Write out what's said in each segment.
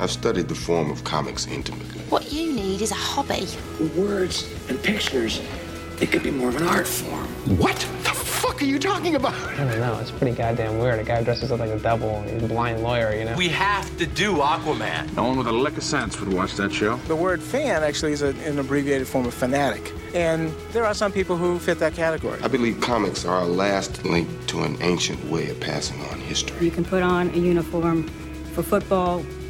I've studied the form of comics intimately. What you need is a hobby. Words and pictures, It could be more of an art form. What the fuck are you talking about? I don't know. It's pretty goddamn weird. A guy dresses up like a devil and he's a blind lawyer, you know? We have to do Aquaman. No one with a lick of sense would watch that show. The word fan actually is a, an abbreviated form of fanatic. And there are some people who fit that category. I believe comics are our last link to an ancient way of passing on history. You can put on a uniform for football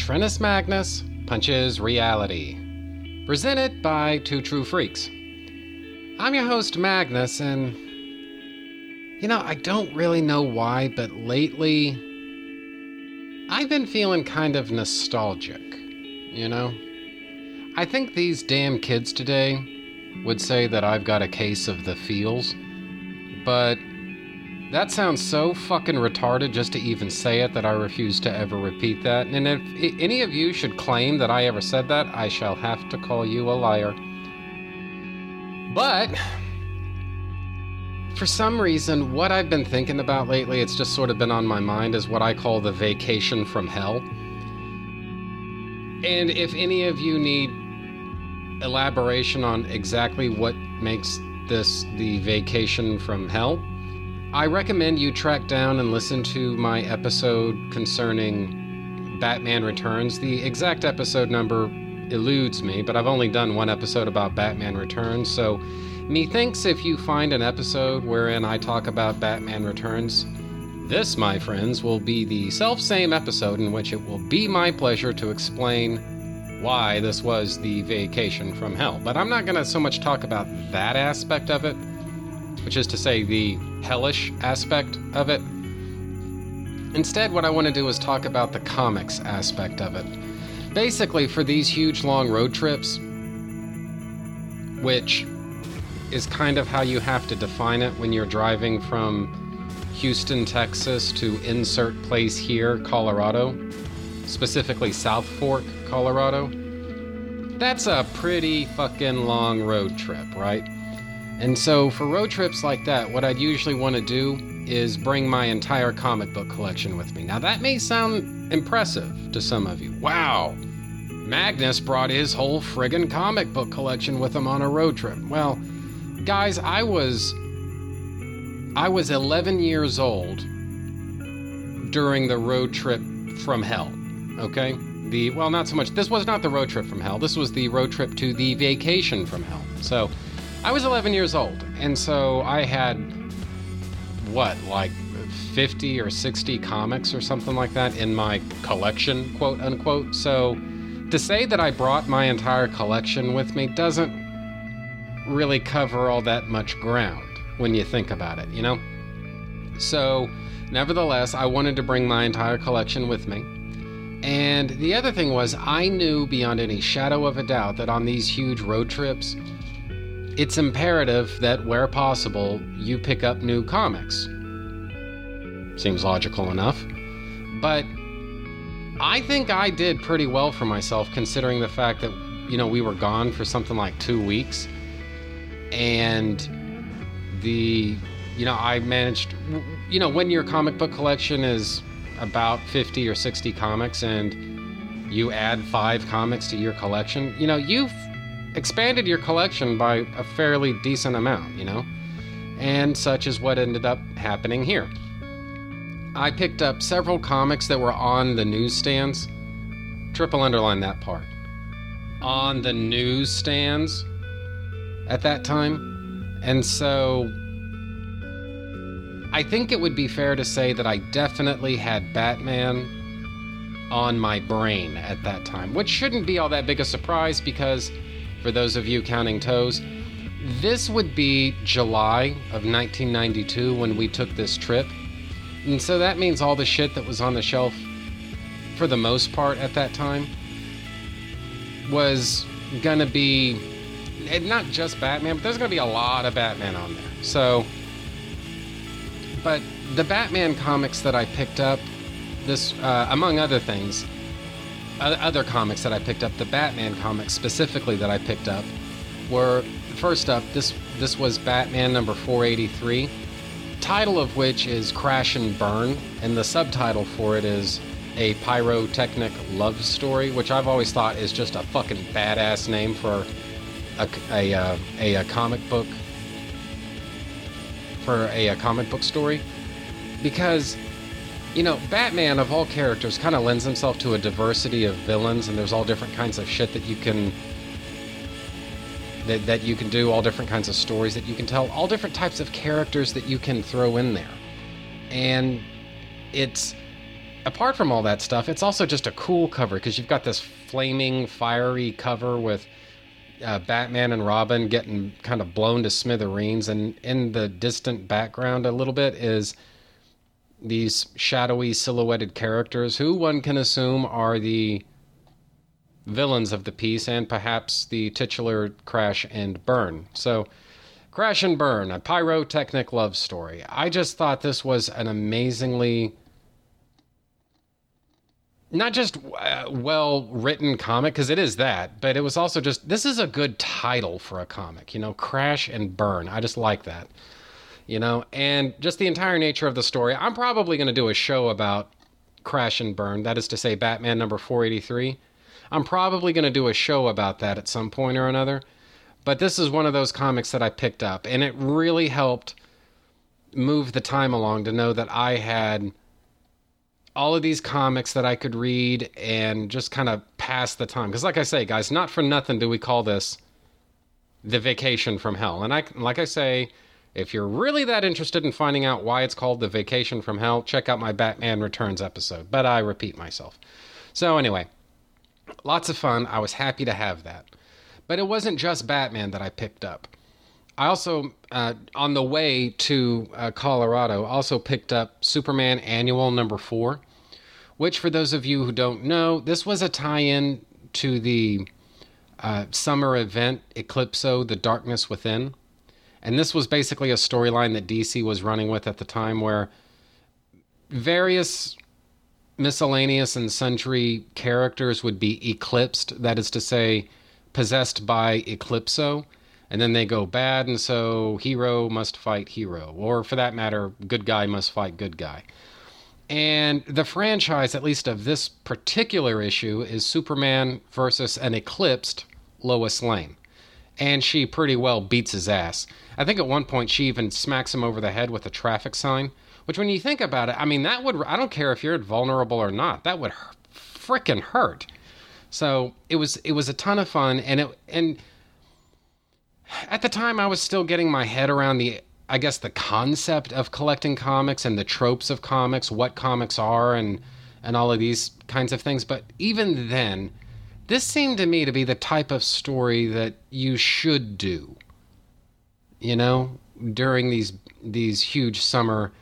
Trinus Magnus Punches Reality, presented by Two True Freaks. I'm your host, Magnus, and you know, I don't really know why, but lately I've been feeling kind of nostalgic, you know? I think these damn kids today would say that I've got a case of the feels, but that sounds so fucking retarded just to even say it that I refuse to ever repeat that. And if any of you should claim that I ever said that, I shall have to call you a liar. But for some reason, what I've been thinking about lately, it's just sort of been on my mind, is what I call the vacation from hell. And if any of you need elaboration on exactly what makes this the vacation from hell, I recommend you track down and listen to my episode concerning Batman Returns. The exact episode number eludes me, but I've only done one episode about Batman Returns, so methinks if you find an episode wherein I talk about Batman Returns, this, my friends, will be the self same episode in which it will be my pleasure to explain why this was the vacation from hell. But I'm not going to so much talk about that aspect of it, which is to say the hellish aspect of it. Instead, what I want to do is talk about the comics aspect of it. Basically, for these huge long road trips, which is kind of how you have to define it when you're driving from Houston, Texas to insert place here, Colorado, specifically South Fork, Colorado. That's a pretty fucking long road trip, right? And so, for road trips like that, what I'd usually want to do is bring my entire comic book collection with me. Now, that may sound impressive to some of you. Wow, Magnus brought his whole friggin' comic book collection with him on a road trip. Well, guys, I was. I was 11 years old during the road trip from hell, okay? The, well, not so much. This was not the road trip from hell. This was the road trip to the vacation from hell. So, I was 11 years old, and so I had what, like 50 or 60 comics or something like that in my collection, quote unquote. So to say that I brought my entire collection with me doesn't really cover all that much ground when you think about it, you know? So, nevertheless, I wanted to bring my entire collection with me. And the other thing was, I knew beyond any shadow of a doubt that on these huge road trips, it's imperative that where possible, you pick up new comics. Seems logical enough. But I think I did pretty well for myself considering the fact that, you know, we were gone for something like two weeks. And the, you know, I managed, you know, when your comic book collection is about 50 or 60 comics and you add five comics to your collection, you know, you've expanded your collection by a fairly decent amount, you know? And such is what ended up happening here. I picked up several comics that were on the newsstands. Triple underline that part. On the newsstands at that time. And so I think it would be fair to say that I definitely had Batman on my brain at that time, which shouldn't be all that big a surprise because, for those of you counting toes, this would be July of 1992 when we took this trip. And so that means all the shit that was on the shelf, for the most part at that time, was gonna be not just Batman, but there's gonna be a lot of Batman on there. So, but the Batman comics that I picked up, this uh, among other things, other comics that I picked up, the Batman comics specifically that I picked up, were first up. This this was Batman number 483 title of which is Crash and Burn, and the subtitle for it is A Pyrotechnic Love Story, which I've always thought is just a fucking badass name for a, a, a, a comic book. For a, a comic book story. Because, you know, Batman, of all characters, kind of lends himself to a diversity of villains, and there's all different kinds of shit that you can that, that you can do, all different kinds of stories that you can tell, all different types of characters that you can throw in there. And it's, apart from all that stuff, it's also just a cool cover because you've got this flaming, fiery cover with uh, Batman and Robin getting kind of blown to smithereens. And in the distant background, a little bit, is these shadowy, silhouetted characters who one can assume are the villains of the piece and perhaps the titular Crash and Burn. So, Crash and Burn, a pyrotechnic love story. I just thought this was an amazingly not just uh, well written comic because it is that, but it was also just this is a good title for a comic, you know, Crash and Burn. I just like that. You know, and just the entire nature of the story. I'm probably going to do a show about Crash and Burn, that is to say Batman number 483 I'm probably going to do a show about that at some point or another. But this is one of those comics that I picked up, and it really helped move the time along to know that I had all of these comics that I could read and just kind of pass the time. Because, like I say, guys, not for nothing do we call this the vacation from hell. And I, like I say, if you're really that interested in finding out why it's called the vacation from hell, check out my Batman Returns episode. But I repeat myself. So, anyway, Lots of fun. I was happy to have that. But it wasn't just Batman that I picked up. I also, uh, on the way to uh, Colorado, also picked up Superman Annual number four, which, for those of you who don't know, this was a tie in to the uh, summer event Eclipso The Darkness Within. And this was basically a storyline that DC was running with at the time where various miscellaneous and sundry characters would be eclipsed, that is to say, possessed by Eclipso, and then they go bad, and so hero must fight hero, or for that matter, good guy must fight good guy. And the franchise, at least of this particular issue, is Superman versus an eclipsed Lois Lane. And she pretty well beats his ass. I think at one point she even smacks him over the head with a traffic sign which, when you think about it, I mean, that would, I don't care if you're vulnerable or not, that would freaking hurt. So it was, it was a ton of fun. And it, and at the time, I was still getting my head around the, I guess, the concept of collecting comics and the tropes of comics, what comics are, and, and all of these kinds of things. But even then, this seemed to me to be the type of story that you should do you know during these these huge summer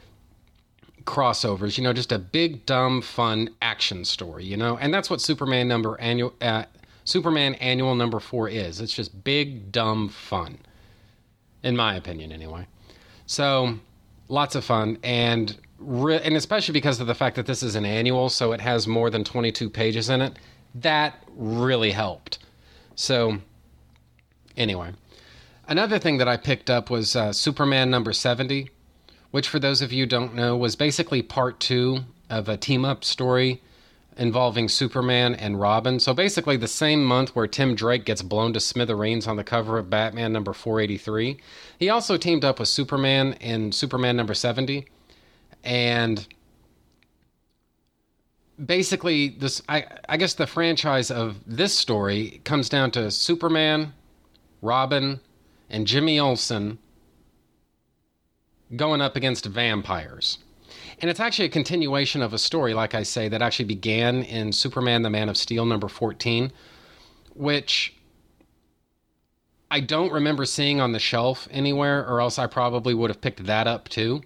crossovers, you know, just a big, dumb, fun action story, you know, and that's what Superman number annual, uh, Superman annual number four is. It's just big, dumb fun, in my opinion, anyway. So, lots of fun, and re- and especially because of the fact that this is an annual, so it has more than 22 pages in it, that really helped. So, anyway, another thing that I picked up was uh, Superman number 70, which, for those of you don't know, was basically part two of a team up story involving Superman and Robin. So basically, the same month where Tim Drake gets blown to smithereens on the cover of Batman number 483, he also teamed up with Superman in Superman number 70. And basically, this I, I guess the franchise of this story comes down to Superman, Robin, and Jimmy Olsen going up against vampires. And it's actually a continuation of a story, like I say, that actually began in Superman the Man of Steel number 14, which I don't remember seeing on the shelf anywhere, or else I probably would have picked that up too.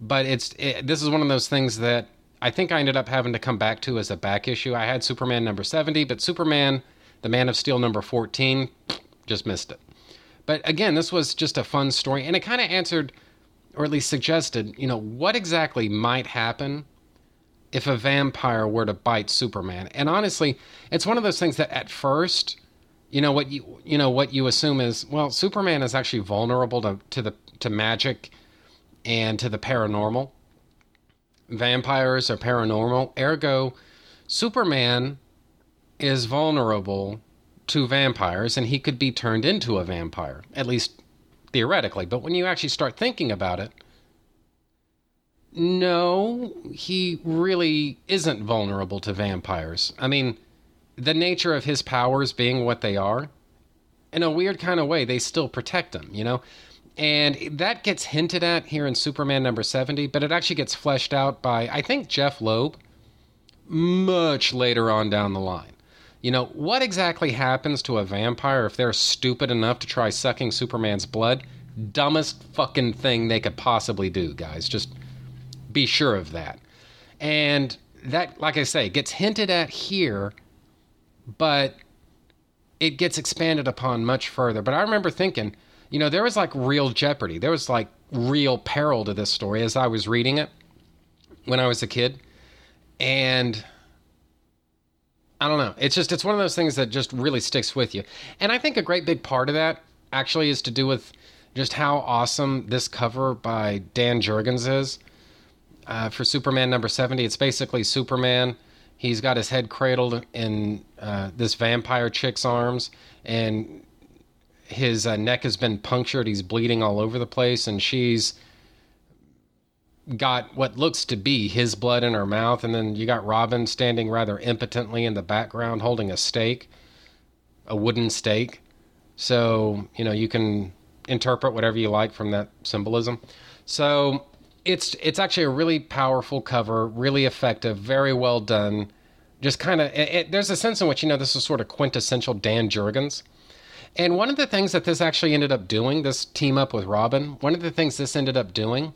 But it's it, this is one of those things that I think I ended up having to come back to as a back issue. I had Superman number 70, but Superman the Man of Steel number 14 just missed it. But again, this was just a fun story, and it kind of answered or at least suggested, you know, what exactly might happen if a vampire were to bite Superman. And honestly, it's one of those things that at first, you know, what you you know what you assume is, well, Superman is actually vulnerable to, to the to magic and to the paranormal. Vampires are paranormal, ergo Superman is vulnerable to vampires and he could be turned into a vampire. At least theoretically. But when you actually start thinking about it, no, he really isn't vulnerable to vampires. I mean, the nature of his powers being what they are, in a weird kind of way, they still protect him, you know? And that gets hinted at here in Superman number 70, but it actually gets fleshed out by, I think, Jeph Loeb much later on down the line. You know, what exactly happens to a vampire if they're stupid enough to try sucking Superman's blood? Dumbest fucking thing they could possibly do, guys. Just be sure of that. And that, like I say, gets hinted at here, but it gets expanded upon much further. But I remember thinking, you know, there was like real jeopardy. There was like real peril to this story as I was reading it when I was a kid. And I don't know. It's just it's one of those things that just really sticks with you. And I think a great big part of that actually is to do with just how awesome this cover by Dan Jurgens is uh, for Superman number 70. It's basically Superman. He's got his head cradled in uh, this vampire chick's arms, and his uh, neck has been punctured. He's bleeding all over the place, and she's got what looks to be his blood in her mouth, and then you got Robin standing rather impotently in the background holding a stake, a wooden stake. So, you know, you can interpret whatever you like from that symbolism. So, it's it's actually a really powerful cover, really effective, very well done. Just kind of, there's a sense in which you know this is sort of quintessential Dan Jurgens. And one of the things that this actually ended up doing, this team up with Robin, one of the things this ended up doing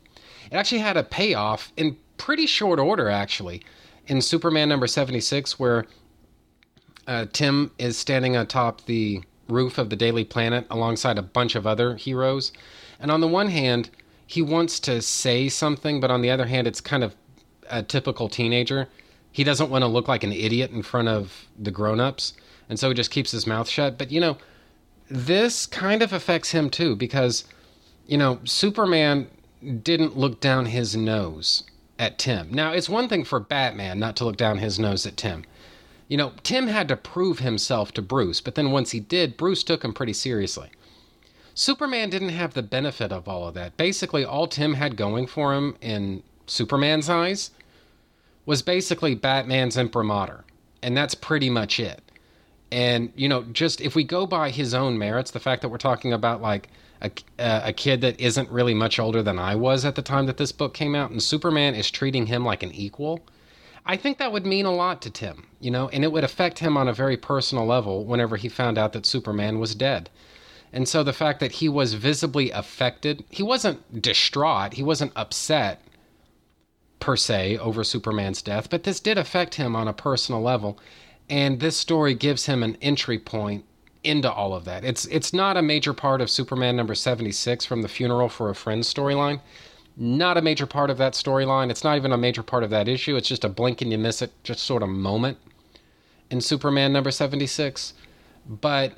it actually had a payoff in pretty short order, actually, in Superman number 76, where uh, Tim is standing atop the roof of the Daily Planet alongside a bunch of other heroes. And on the one hand, he wants to say something, but on the other hand, it's kind of a typical teenager. He doesn't want to look like an idiot in front of the grown ups, and so he just keeps his mouth shut. But you know, this kind of affects him too, because, you know, Superman didn't look down his nose at Tim. Now, it's one thing for Batman not to look down his nose at Tim. You know, Tim had to prove himself to Bruce, but then once he did, Bruce took him pretty seriously. Superman didn't have the benefit of all of that. Basically, all Tim had going for him in Superman's eyes was basically Batman's imprimatur. And that's pretty much it. And, you know, just if we go by his own merits, the fact that we're talking about like a, uh, a kid that isn't really much older than I was at the time that this book came out, and Superman is treating him like an equal. I think that would mean a lot to Tim, you know, and it would affect him on a very personal level whenever he found out that Superman was dead. And so the fact that he was visibly affected, he wasn't distraught, he wasn't upset per se over Superman's death, but this did affect him on a personal level. And this story gives him an entry point into all of that. It's it's not a major part of Superman number 76 from the Funeral for a Friend storyline, not a major part of that storyline. It's not even a major part of that issue. It's just a blink and you miss it, just sort of moment in Superman number 76. But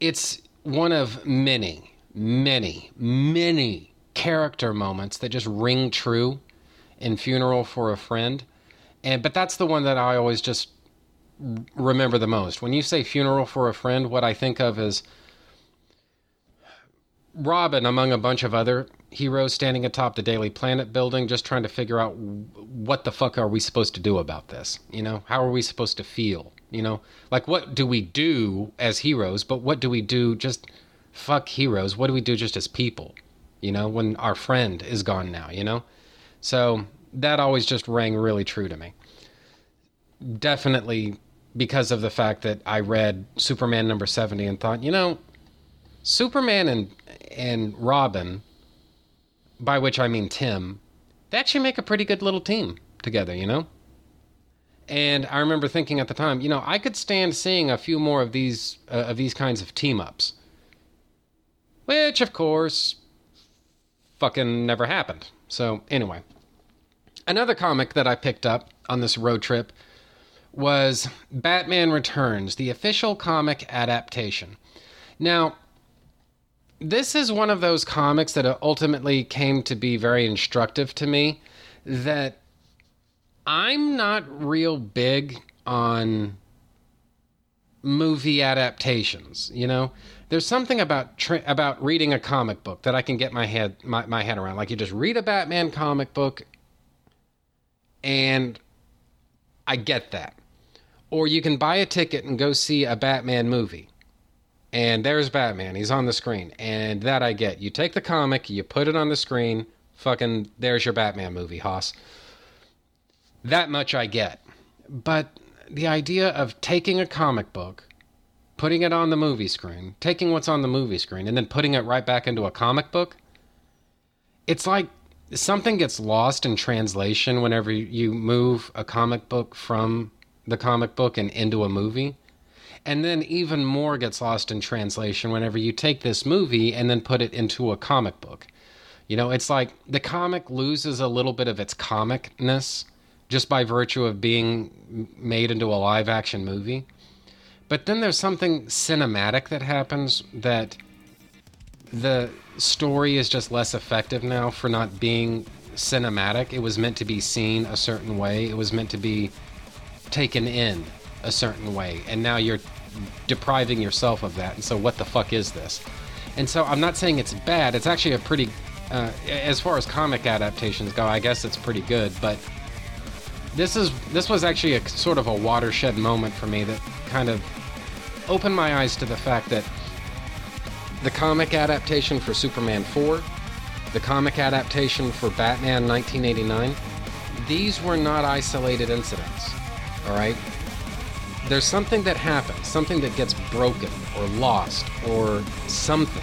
it's one of many, many, many character moments that just ring true in Funeral for a Friend. And but that's the one that I always just remember the most. When you say Funeral for a Friend, what I think of is Robin, among a bunch of other heroes, standing atop the Daily Planet building, just trying to figure out what the fuck are we supposed to do about this? You know, how are we supposed to feel? You know, like what do we do as heroes, but what do we do just fuck heroes? What do we do just as people? You know, when our friend is gone now, you know? So that always just rang really true to me. Definitely because of the fact that I read Superman number 70 and thought, you know, Superman and and Robin, by which I mean Tim, they actually make a pretty good little team together, you know? And I remember thinking at the time, you know, I could stand seeing a few more of these uh, of these kinds of team ups. Which of course fucking never happened. So, anyway, another comic that I picked up on this road trip was Batman Returns, the official comic adaptation. Now, this is one of those comics that ultimately came to be very instructive to me that I'm not real big on movie adaptations, you know? There's something about tra- about reading a comic book that I can get my head my, my head around. Like you just read a Batman comic book and I get that. Or you can buy a ticket and go see a Batman movie and there's Batman. He's on the screen, and that I get. You take the comic, you put it on the screen. Fucking, there's your Batman movie, Hoss. That much I get. But the idea of taking a comic book, putting it on the movie screen, taking what's on the movie screen, and then putting it right back into a comic book, it's like something gets lost in translation whenever you move a comic book from the comic book and into a movie and then even more gets lost in translation whenever you take this movie and then put it into a comic book. You know, it's like the comic loses a little bit of its comicness just by virtue of being made into a live action movie. But then there's something cinematic that happens that the story is just less effective now for not being cinematic. It was meant to be seen a certain way, it was meant to be taken in a certain way, and now you're depriving yourself of that. And so, what the fuck is this? And so, I'm not saying it's bad. It's actually a pretty, uh, as far as comic adaptations go, I guess it's pretty good. But this is this was actually a sort of a watershed moment for me that kind of opened my eyes to the fact that the comic adaptation for Superman 4, the comic adaptation for Batman 1989, these were not isolated incidents. All right? there's something that happens, something that gets broken or lost or something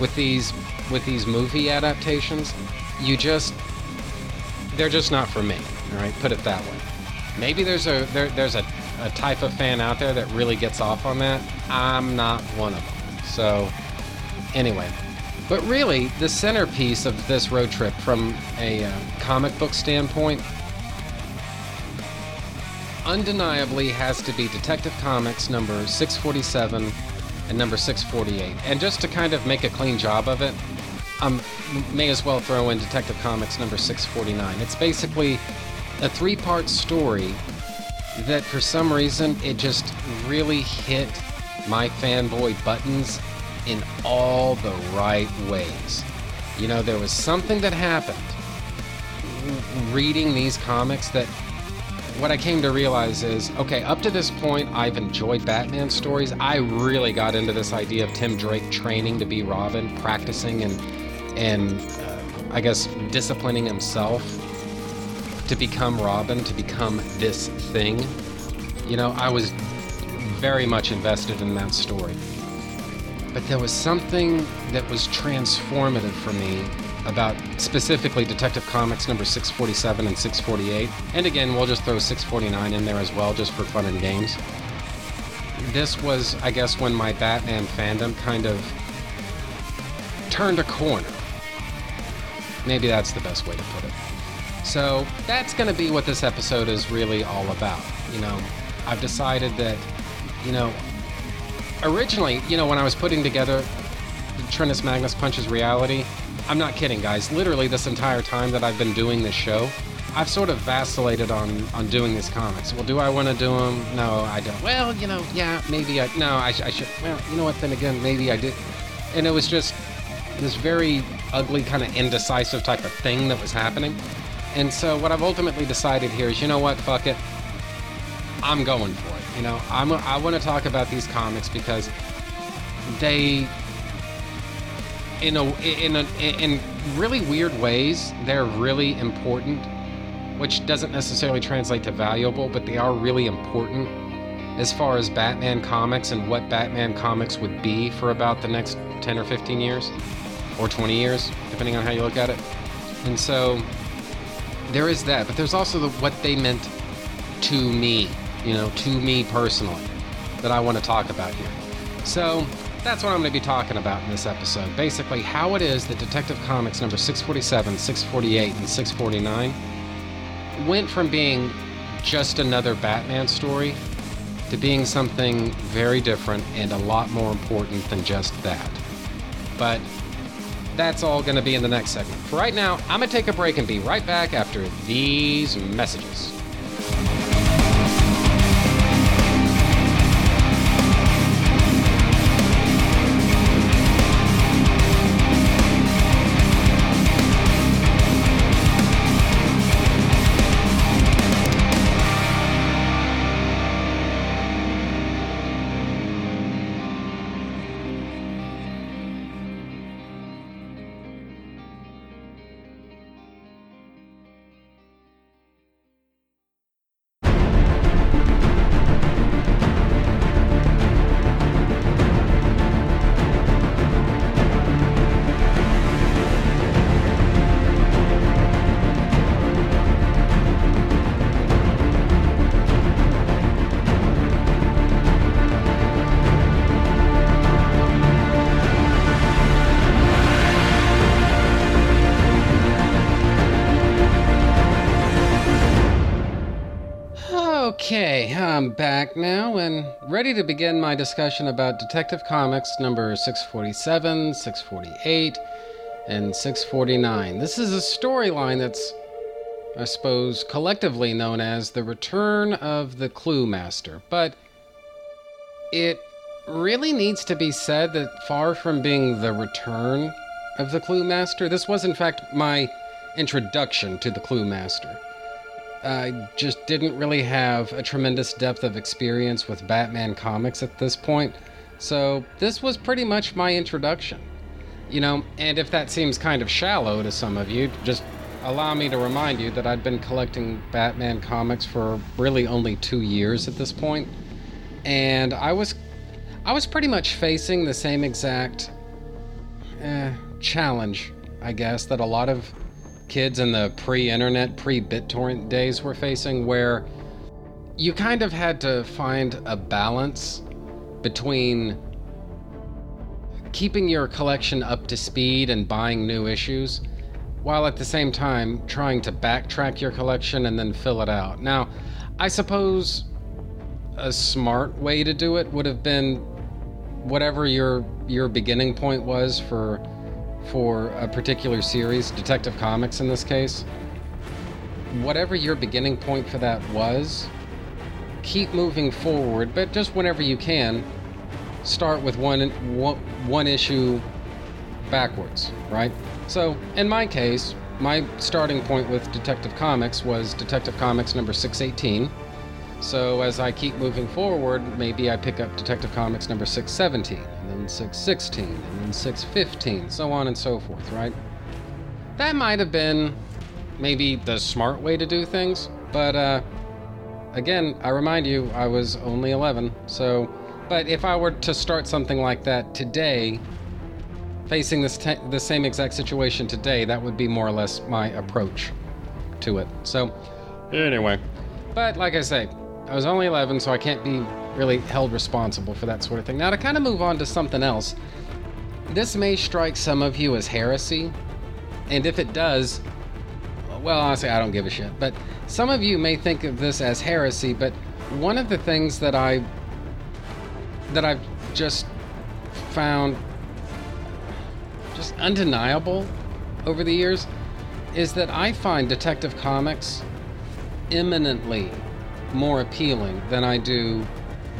with these with these movie adaptations, you just they're just not for me. All right, put it that way. Maybe there's a there, there's a, a type of fan out there that really gets off on that. I'm not one of them. So anyway, but really the centerpiece of this road trip from a uh, comic book standpoint undeniably has to be Detective Comics number 647 and number 648. And just to kind of make a clean job of it, I um, may as well throw in Detective Comics number 649. It's basically a three part story that for some reason it just really hit my fanboy buttons in all the right ways. You know, there was something that happened reading these comics that what I came to realize is okay, up to this point, I've enjoyed Batman stories. I really got into this idea of Tim Drake training to be Robin, practicing and and uh, I guess disciplining himself to become Robin, to become this thing. You know, I was very much invested in that story. But there was something that was transformative for me about specifically Detective Comics number 647 and 648. And again, we'll just throw 649 in there as well, just for fun and games. This was, I guess, when my Batman fandom kind of turned a corner. Maybe that's the best way to put it. So that's going to be what this episode is really all about. You know, I've decided that, you know, originally, you know, when I was putting together Trinus Magnus Punches Reality, I'm not kidding, guys. Literally, this entire time that I've been doing this show, I've sort of vacillated on on doing these comics. Well, do I want to do them? No, I don't. Well, you know, yeah, maybe I. No, I, I should. Well, you know what? Then again, maybe I did. And it was just this very ugly, kind of indecisive type of thing that was happening. And so, what I've ultimately decided here is, you know what? Fuck it. I'm going for it. You know, I'm. I want to talk about these comics because they in a in a in really weird ways they're really important which doesn't necessarily translate to valuable but they are really important as far as batman comics and what batman comics would be for about the next 10 or 15 years or 20 years depending on how you look at it. And so there is that but there's also the, what they meant to me you know to me personally that i want to talk about here. So that's what I'm going to be talking about in this episode. Basically, how it is that Detective Comics number 647, 648, and 649 went from being just another Batman story to being something very different and a lot more important than just that. But that's all going to be in the next segment. For right now, I'm going to take a break and be right back after these messages. Back now and ready to begin my discussion about Detective Comics number 647, 648, and 649. This is a storyline that's, I suppose, collectively known as The Return of the Clue Master, but it really needs to be said that far from being the return of the Clue Master, this was in fact my introduction to the Clue Master. I just didn't really have a tremendous depth of experience with Batman comics at this point, so this was pretty much my introduction. You know, and if that seems kind of shallow to some of you, just allow me to remind you that I'd been collecting Batman comics for really only two years at this point, and I was, I was pretty much facing the same exact eh, challenge, I guess, that a lot of kids in the pre internet, pre BitTorrent days were facing, where you kind of had to find a balance between keeping your collection up to speed and buying new issues, while at the same time trying to backtrack your collection and then fill it out. Now, I suppose a smart way to do it would have been whatever your your beginning point was for for a particular series, Detective Comics in this case, whatever your beginning point for that was, keep moving forward, but just whenever you can, start with one, one, one issue backwards, right? So, in my case, my starting point with Detective Comics was Detective Comics number 618. So, as I keep moving forward, maybe I pick up Detective Comics number 617 and then 616, and then 615, so on and so forth, right? That might have been maybe the smart way to do things, but uh, again, I remind you, I was only 11, so. But if I were to start something like that today, facing this te- the same exact situation today, that would be more or less my approach to it. So, anyway, but like I say, I was only 11, so I can't be really held responsible for that sort of thing. Now, to kind of move on to something else, this may strike some of you as heresy, and if it does, well, honestly, I don't give a shit. But some of you may think of this as heresy, but one of the things that I that I've just found just undeniable over the years is that I find Detective Comics eminently more appealing than I do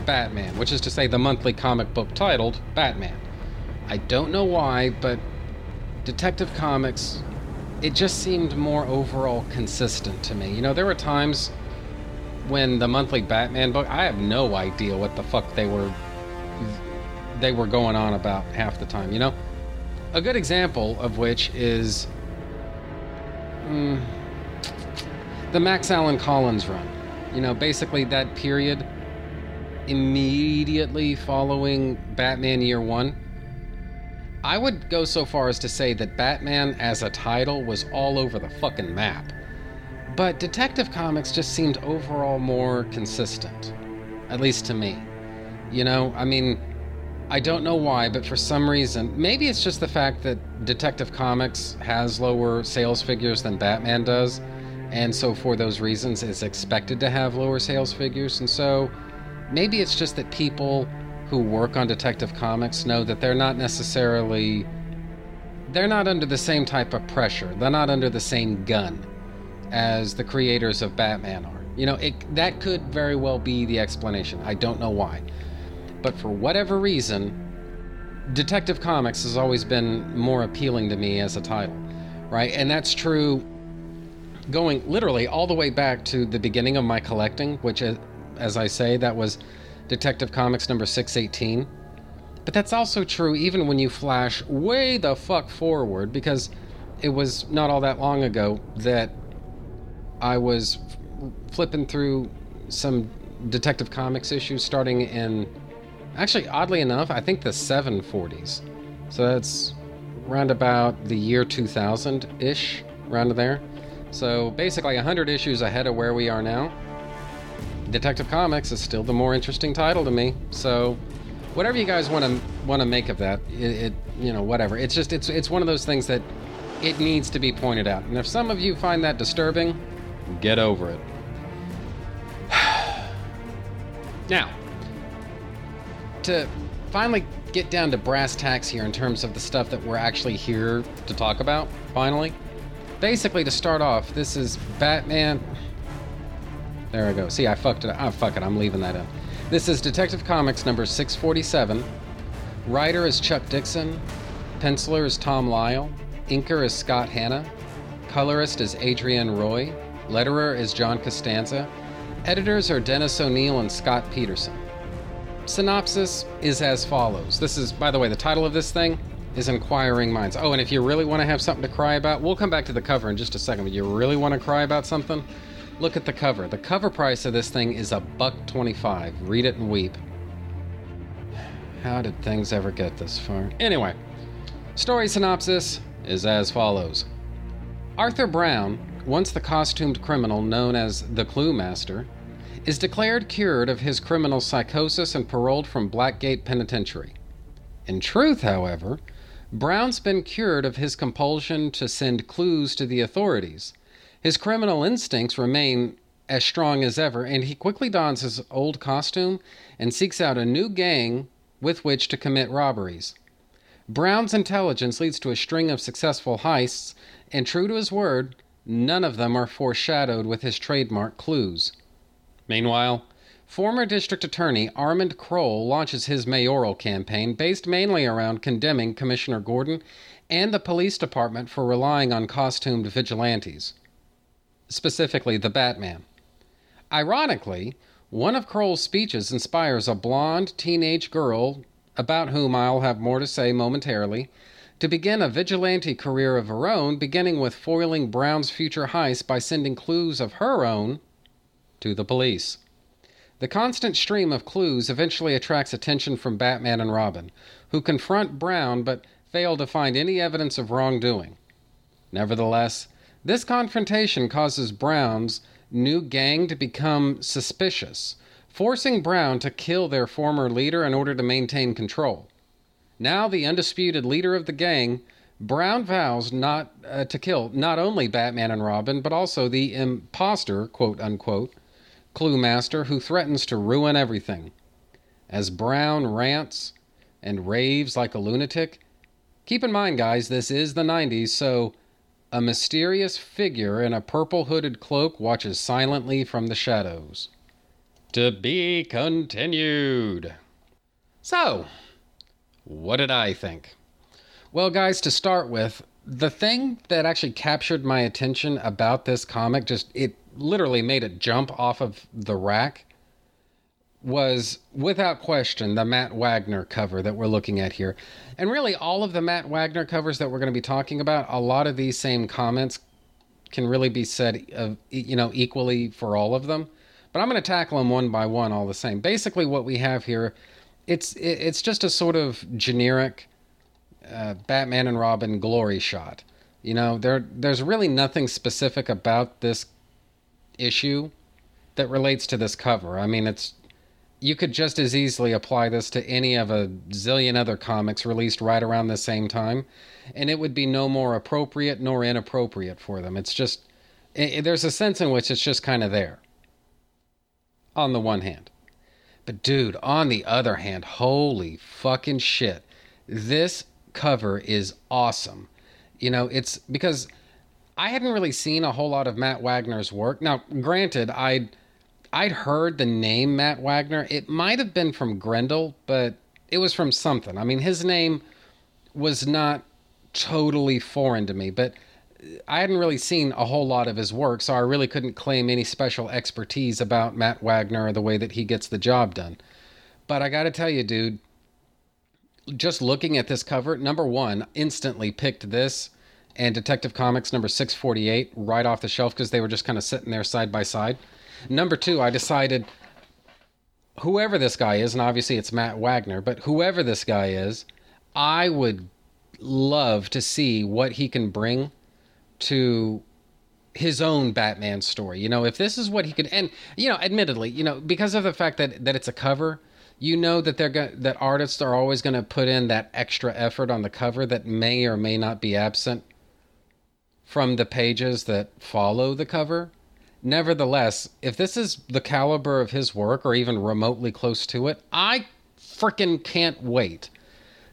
Batman, which is to say the monthly comic book titled Batman. I don't know why, but Detective Comics it just seemed more overall consistent to me. You know, there were times when the monthly Batman book, I have no idea what the fuck they were they were going on about half the time, you know? A good example of which is mm, the Max Allan Collins run. You know, basically that period immediately following Batman Year 1. I would go so far as to say that Batman as a title was all over the fucking map. But Detective Comics just seemed overall more consistent. At least to me. You know, I mean, I don't know why, but for some reason, maybe it's just the fact that Detective Comics has lower sales figures than Batman does, and so for those reasons is expected to have lower sales figures, and so maybe it's just that people who work on Detective Comics know that they're not necessarily they're not under the same type of pressure. They're not under the same gun as the creators of Batman are. You know, it, that could very well be the explanation. I don't know why. But for whatever reason, Detective Comics has always been more appealing to me as a title, right? And that's true going literally all the way back to the beginning of my collecting, which, as I say, that was Detective Comics number 618. But that's also true even when you flash way the fuck forward, because it was not all that long ago that I was flipping through some Detective Comics issues starting in, actually, oddly enough, I think the 740s. So that's round about the year 2000 ish, round there. So basically, 100 issues ahead of where we are now. Detective Comics is still the more interesting title to me. So, whatever you guys want to want to make of that, it, it, you know whatever. It's just it's it's one of those things that it needs to be pointed out. And if some of you find that disturbing, get over it. now, to finally get down to brass tacks here in terms of the stuff that we're actually here to talk about, finally. Basically, to start off, this is Batman. There I go. See, I fucked it. Oh, fuck it. I'm leaving that in. This is Detective Comics number 647. Writer is Chuck Dixon. Penciler is Tom Lyle. Inker is Scott Hanna. Colorist is Adrienne Roy. Letterer is John Costanza. Editors are Dennis O'Neil and Scott Peterson. Synopsis is as follows. This is, by the way, the title of this thing is Inquiring Minds. Oh, and if you really want to have something to cry about, we'll come back to the cover in just a second, but you really want to cry about something? Look at the cover. The cover price of this thing is a buck 25. Read it and weep. How did things ever get this far? Anyway, story synopsis is as follows Arthur Brown, once the costumed criminal known as the Clue Master, is declared cured of his criminal psychosis and paroled from Blackgate Penitentiary. In truth, however, Brown's been cured of his compulsion to send clues to the authorities. His criminal instincts remain as strong as ever, and he quickly dons his old costume and seeks out a new gang with which to commit robberies. Brown's intelligence leads to a string of successful heists, and true to his word, none of them are foreshadowed with his trademark clues. Meanwhile, former District Attorney Armand Kroll launches his mayoral campaign based mainly around condemning Commissioner Gordon and the police department for relying on costumed vigilantes, specifically the Batman. Ironically, one of Kroll's speeches inspires a blonde teenage girl, about whom I'll have more to say momentarily, to begin a vigilante career of her own, beginning with foiling Brown's future heist by sending clues of her own to the police. The constant stream of clues eventually attracts attention from Batman and Robin, who confront Brown but fail to find any evidence of wrongdoing. Nevertheless, this confrontation causes Brown's new gang to become suspicious, forcing Brown to kill their former leader in order to maintain control. Now the undisputed leader of the gang, Brown vows not uh, to kill not only Batman and Robin, but also the imposter, quote unquote, clue master who threatens to ruin everything. As Brown rants and raves like a lunatic, keep in mind, guys, this is the 90s, so a mysterious figure in a purple hooded cloak watches silently from the shadows. To be continued. So, what did I think? Well, guys, to start with, the thing that actually captured my attention about this comic, just it literally made it jump off of the rack, was without question the Matt Wagner cover that we're looking at here. And really, all of the Matt Wagner covers that we're going to be talking about, a lot of these same comments can really be said, of, you know, equally for all of them. But I'm going to tackle them one by one, all the same. Basically, what we have here, it's it's just a sort of generic uh, Batman and Robin glory shot. You know, there there's really nothing specific about this issue that relates to this cover. I mean, it's you could just as easily apply this to any of a zillion other comics released right around the same time, and it would be no more appropriate nor inappropriate for them. It's just it, there's a sense in which it's just kind of there. On the one hand, but dude, on the other hand, holy fucking shit, this cover is awesome. You know, it's because I hadn't really seen a whole lot of Matt Wagner's work. Now, granted, I'd I'd heard the name Matt Wagner. It might have been from Grendel, but it was from something. I mean, his name was not totally foreign to me, but I hadn't really seen a whole lot of his work, so I really couldn't claim any special expertise about Matt Wagner or the way that he gets the job done. But I got to tell you, dude, just looking at this cover, number one, instantly picked this and Detective Comics number 648 right off the shelf because they were just kind of sitting there side by side. Number two, I decided whoever this guy is, and obviously it's Matt Wagner, but whoever this guy is, I would love to see what he can bring to his own Batman story. You know, if this is what he could, and you know, admittedly, you know, because of the fact that that it's a cover, you know that they're that artists are always going to put in that extra effort on the cover that may or may not be absent from the pages that follow the cover. Nevertheless, if this is the caliber of his work or even remotely close to it, I freaking can't wait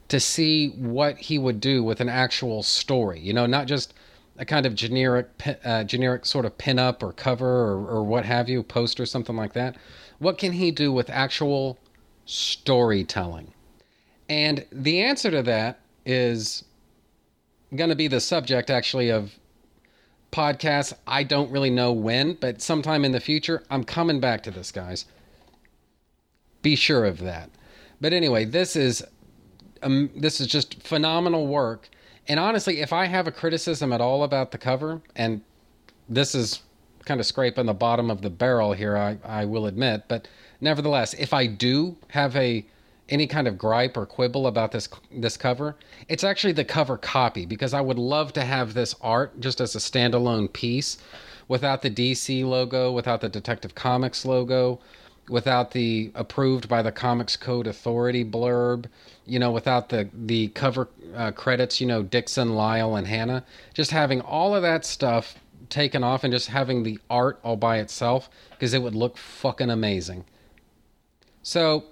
to see what he would do with an actual story. You know, not just a kind of generic, uh, generic sort of pinup or cover or, or what have you, post or something like that. What can he do with actual storytelling? And the answer to that is going to be the subject actually of podcast. I don't really know when, but sometime in the future, I'm coming back to this, guys. Be sure of that. But anyway, this is um, this is just phenomenal work. And honestly, if I have a criticism at all about the cover, and this is kind of scraping the bottom of the barrel here, I, I will admit, but nevertheless, if I do have a any kind of gripe or quibble about this this cover, it's actually the cover copy because I would love to have this art just as a standalone piece without the DC logo, without the Detective Comics logo, without the approved by the Comics Code Authority blurb, you know, without the the cover uh, credits, you know, Dixon, Lyle, and Hanna. Just having all of that stuff taken off and just having the art all by itself because it would look fucking amazing. So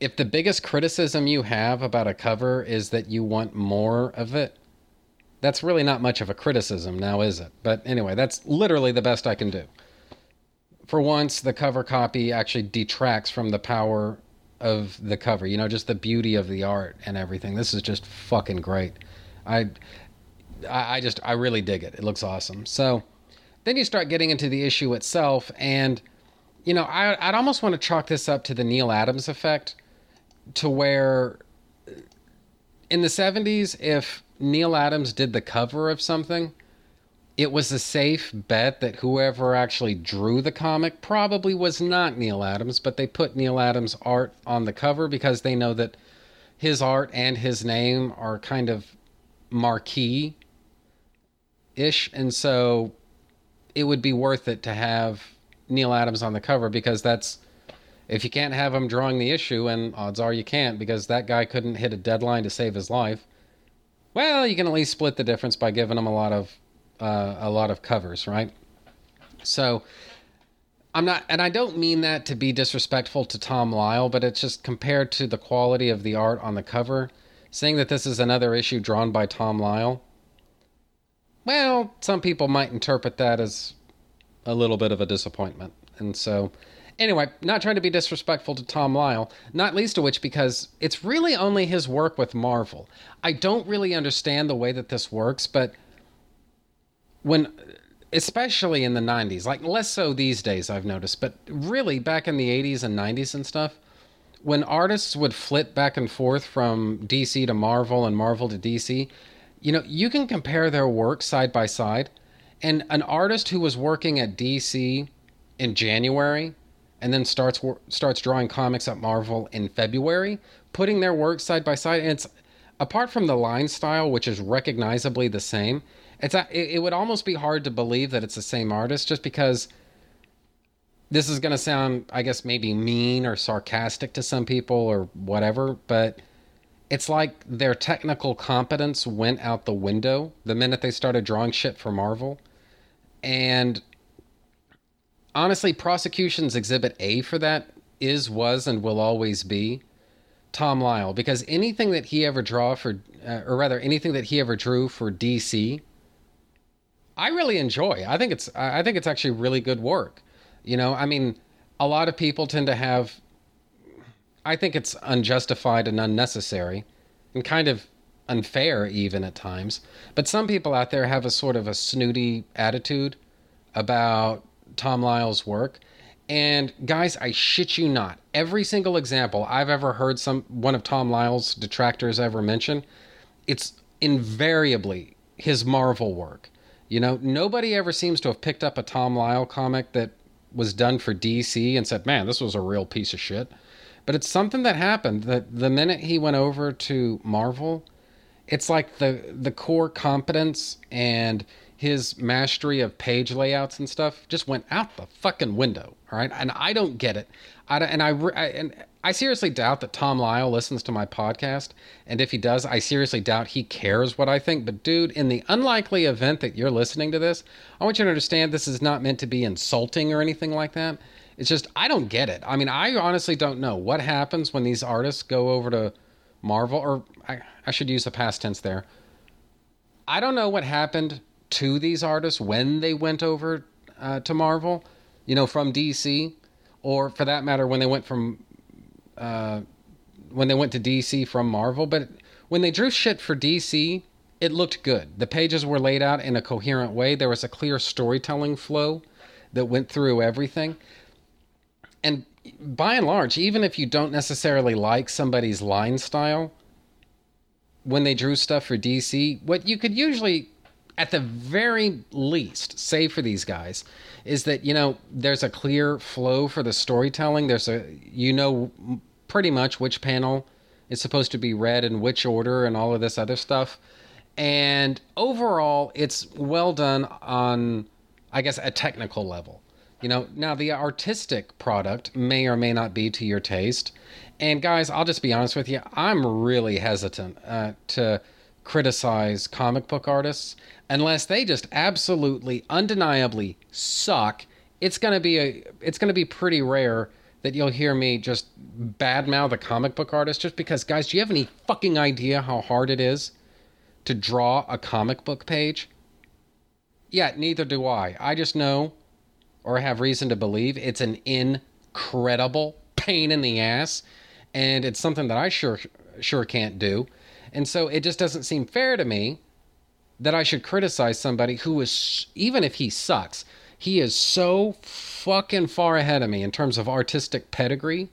if the biggest criticism you have about a cover is that you want more of it, that's really not much of a criticism now, is it? But anyway, that's literally the best I can do. For once, the cover copy actually detracts from the power of the cover, you know, just the beauty of the art and everything. This is just fucking great. I I just I really dig it. It looks awesome. So then you start getting into the issue itself and you know, I, I'd almost want to chalk this up to the Neal Adams effect to where in the 70s, if Neal Adams did the cover of something, it was a safe bet that whoever actually drew the comic probably was not Neal Adams, but they put Neal Adams' art on the cover because they know that his art and his name are kind of marquee ish. And so it would be worth it to have Neal Adams on the cover because that's If you can't have him drawing the issue, and odds are you can't because that guy couldn't hit a deadline to save his life. Well, you can at least split the difference by giving him a lot of uh, a lot of covers, right? So I'm not, and I don't mean that to be disrespectful to Tom Lyle, but it's just compared to the quality of the art on the cover, saying that this is another issue drawn by Tom Lyle. Well, some people might interpret that as a little bit of a disappointment. And so, anyway, not trying to be disrespectful to Tom Lyle, not least of which because it's really only his work with Marvel. I don't really understand the way that this works, but when especially in the 90s, like less so these days I've noticed, but really back in the 80s and 90s and stuff, when artists would flip back and forth from DC to Marvel and Marvel to DC, you know, you can compare their work side by side. And an artist who was working at DC in January and then starts starts drawing comics at Marvel in February, putting their work side by side, and it's apart from the line style, which is recognizably the same. It's a, it, it would almost be hard to believe that it's the same artist, just because this is going to sound, I guess, maybe mean or sarcastic to some people or whatever, but it's like their technical competence went out the window the minute they started drawing shit for Marvel. And honestly, prosecution's exhibit A for that is, was, and will always be Tom Lyle because anything that he ever draw for, uh, or rather, anything that he ever drew for DC, I really enjoy. I think it's, I think it's actually really good work. You know, I mean, a lot of people tend to have, I think it's unjustified and unnecessary, and kind of unfair even at times. But some people out there have a sort of a snooty attitude about Tom Lyle's work. And guys, I shit you not. Every single example I've ever heard some one of Tom Lyle's detractors ever mention, it's invariably his Marvel work. You know, nobody ever seems to have picked up a Tom Lyle comic that was done for DC and said, "Man, this was a real piece of shit." But it's something that happened that the minute he went over to Marvel, it's like the the core competence and his mastery of page layouts and stuff just went out the fucking window. All right, and I don't get it. I and I, I and I seriously doubt that Tom Lyle listens to my podcast, and if he does, I seriously doubt he cares what I think. But dude, in the unlikely event that you're listening to this, I want you to understand this is not meant to be insulting or anything like that. It's just I don't get it. I mean, I honestly don't know what happens when these artists go over to Marvel, or I, I should use the past tense there. I don't know what happened to these artists when they went over uh, to Marvel, you know, from DC, or for that matter, when they went from uh, when they went to DC from Marvel. But when they drew shit for DC, it looked good. The pages were laid out in a coherent way. There was a clear storytelling flow that went through everything. And by and large, even if you don't necessarily like somebody's line style, when they drew stuff for DC, what you could usually at the very least say for these guys is that you know there's a clear flow for the storytelling. There's a you know pretty much which panel is supposed to be read in which order and all of this other stuff. And overall it's well done on i guess a technical level. You know now the artistic product may or may not be to your taste. And guys i'll just be honest with you i'm really hesitant uh, to criticize comic book artists unless they just absolutely undeniably suck it's going to be a it's going to be pretty rare that you'll hear me just badmouth a comic book artist just because guys do you have any fucking idea how hard it is to draw a comic book page? Yeah neither do i. I just know or have reason to believe it's an incredible pain in the ass and it's something that i sure sure can't do and so it just doesn't seem fair to me that I should criticize somebody who is, even if he sucks, he is so fucking far ahead of me in terms of artistic pedigree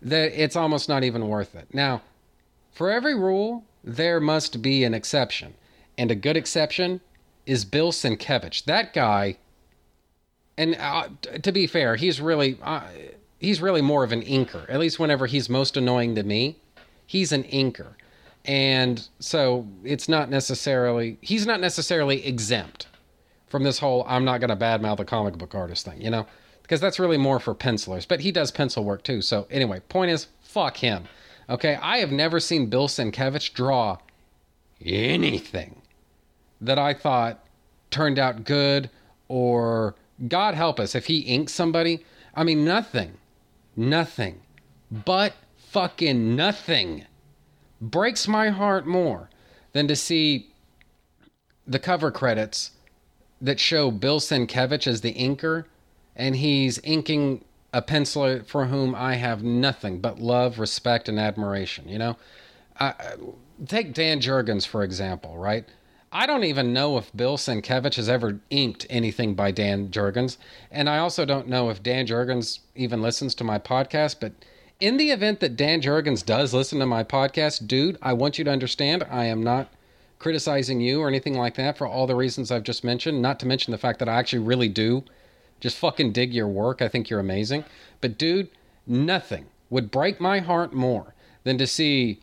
that it's almost not even worth it. Now, for every rule, there must be an exception. And a good exception is Bill Sienkiewicz. That guy, and uh, to be fair, he's really. Uh, he's really more of an inker. At least whenever he's most annoying to me, he's an inker and so it's not necessarily he's not necessarily exempt from this whole I'm not going to badmouth a comic book artist thing, you know. because that's really more for pencilers. But he does pencil work too. So anyway, point is, fuck him. Okay, I have never seen Bill Sienkiewicz draw anything that I thought turned out good or God help us if he inks somebody. I mean, nothing, nothing, but fucking nothing breaks my heart more than to see the cover credits that show Bill Sienkiewicz as the inker, and he's inking a penciler for whom I have nothing but love, respect, and admiration. You know, I, take Dan Jurgens for example, right? I don't even know if Bill Sienkiewicz has ever inked anything by Dan Jurgens, and I also don't know if Dan Jurgens even listens to my podcast. But in the event that Dan Jurgens does listen to my podcast, dude, I want you to understand I am not criticizing you or anything like that for all the reasons I've just mentioned. Not to mention the fact that I actually really do just fucking dig your work. I think you're amazing. But dude, nothing would break my heart more than to see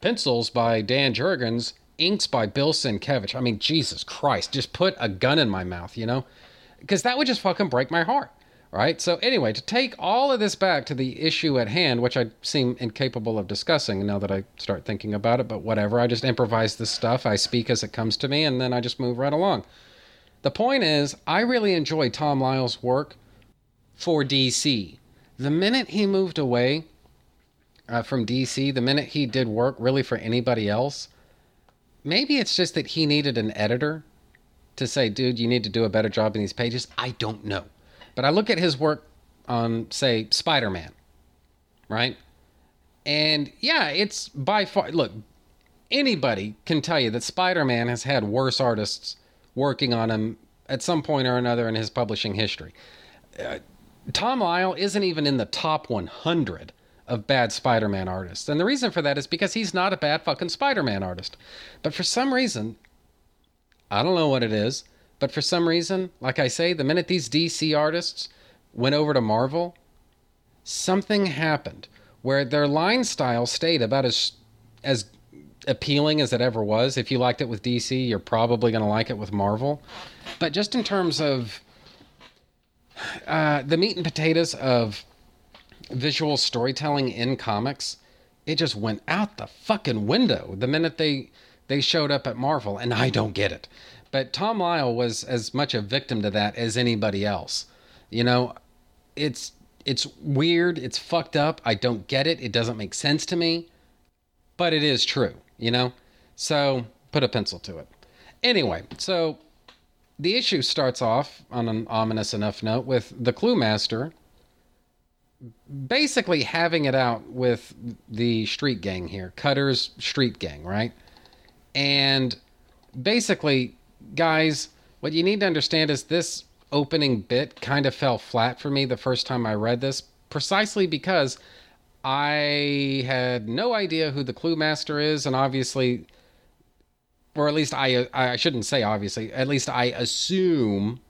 pencils by Dan Jurgens inks by Bill Sienkiewicz. I mean, Jesus Christ, just put a gun in my mouth, you know? Because that would just fucking break my heart, right? So, anyway, to take all of this back to the issue at hand, which I seem incapable of discussing now that I start thinking about it, but whatever. I just improvise this stuff. I speak as it comes to me, and then I just move right along. The point is, I really enjoy Tom Lyle's work for DC. The minute he moved away uh, from DC, the minute he did work really for anybody else, maybe it's just that he needed an editor to say, dude, you need to do a better job in these pages. I don't know. But I look at his work on, say, Spider Man, right? And yeah, it's by far, look, anybody can tell you that Spider Man has had worse artists working on him at some point or another in his publishing history. Uh, Tom Lyle isn't even in the top 100 of bad Spider Man artists. And the reason for that is because he's not a bad fucking Spider Man artist. But for some reason, I don't know what it is, but for some reason, like I say, the minute these DC artists went over to Marvel, something happened where their line style stayed about as as appealing as it ever was. If you liked it with DC, you're probably going to like it with Marvel. But just in terms of uh, the meat and potatoes of visual storytelling in comics, it just went out the fucking window the minute they they showed up at Marvel, and I don't get it. But Tom Lyle was as much a victim to that as anybody else. You know, it's it's weird, it's fucked up. I don't get it. It doesn't make sense to me, but it is true. You know, so put a pencil to it. Anyway, so the issue starts off on an ominous enough note with the Clue Master basically having it out with the street gang here, Cutter's street gang, right? And basically, guys, what you need to understand is this opening bit kind of fell flat for me the first time I read this, precisely because I had no idea who the Clue Master is, and obviously, or at least I I shouldn't say obviously, at least I assume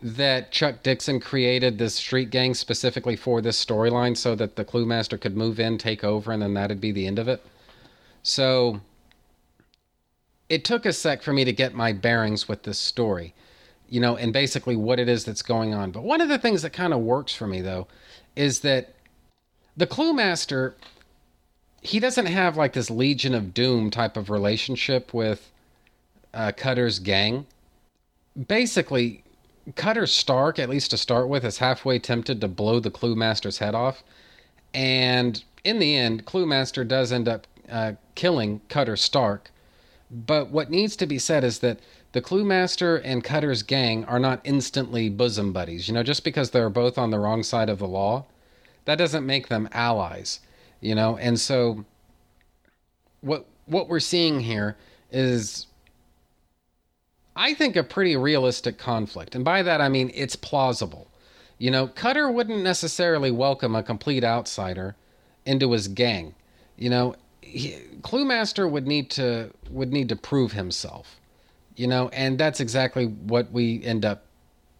that Chuck Dixon created this street gang specifically for this storyline so that the Clue Master could move in, take over, and then that'd be the end of it. So it took a sec for me to get my bearings with this story, you know, and basically what it is that's going on. But one of the things that kind of works for me, though, is that the Clue Master, he doesn't have like this Legion of Doom type of relationship with uh, Cutter's gang. Basically, Cutter Stark, at least to start with, is halfway tempted to blow the Clue Master's head off. And in the end, Clue Master does end up uh, killing Cutter Stark. But what needs to be said is that the Clue Master and Cutter's gang are not instantly bosom buddies. You know, just because they're both on the wrong side of the law, that doesn't make them allies. You know, and so what what we're seeing here is I think, a pretty realistic conflict. And by that, I mean it's plausible. You know, Cutter wouldn't necessarily welcome a complete outsider into his gang. You know, Clue Master would need to would need to prove himself. You know, and that's exactly what we end up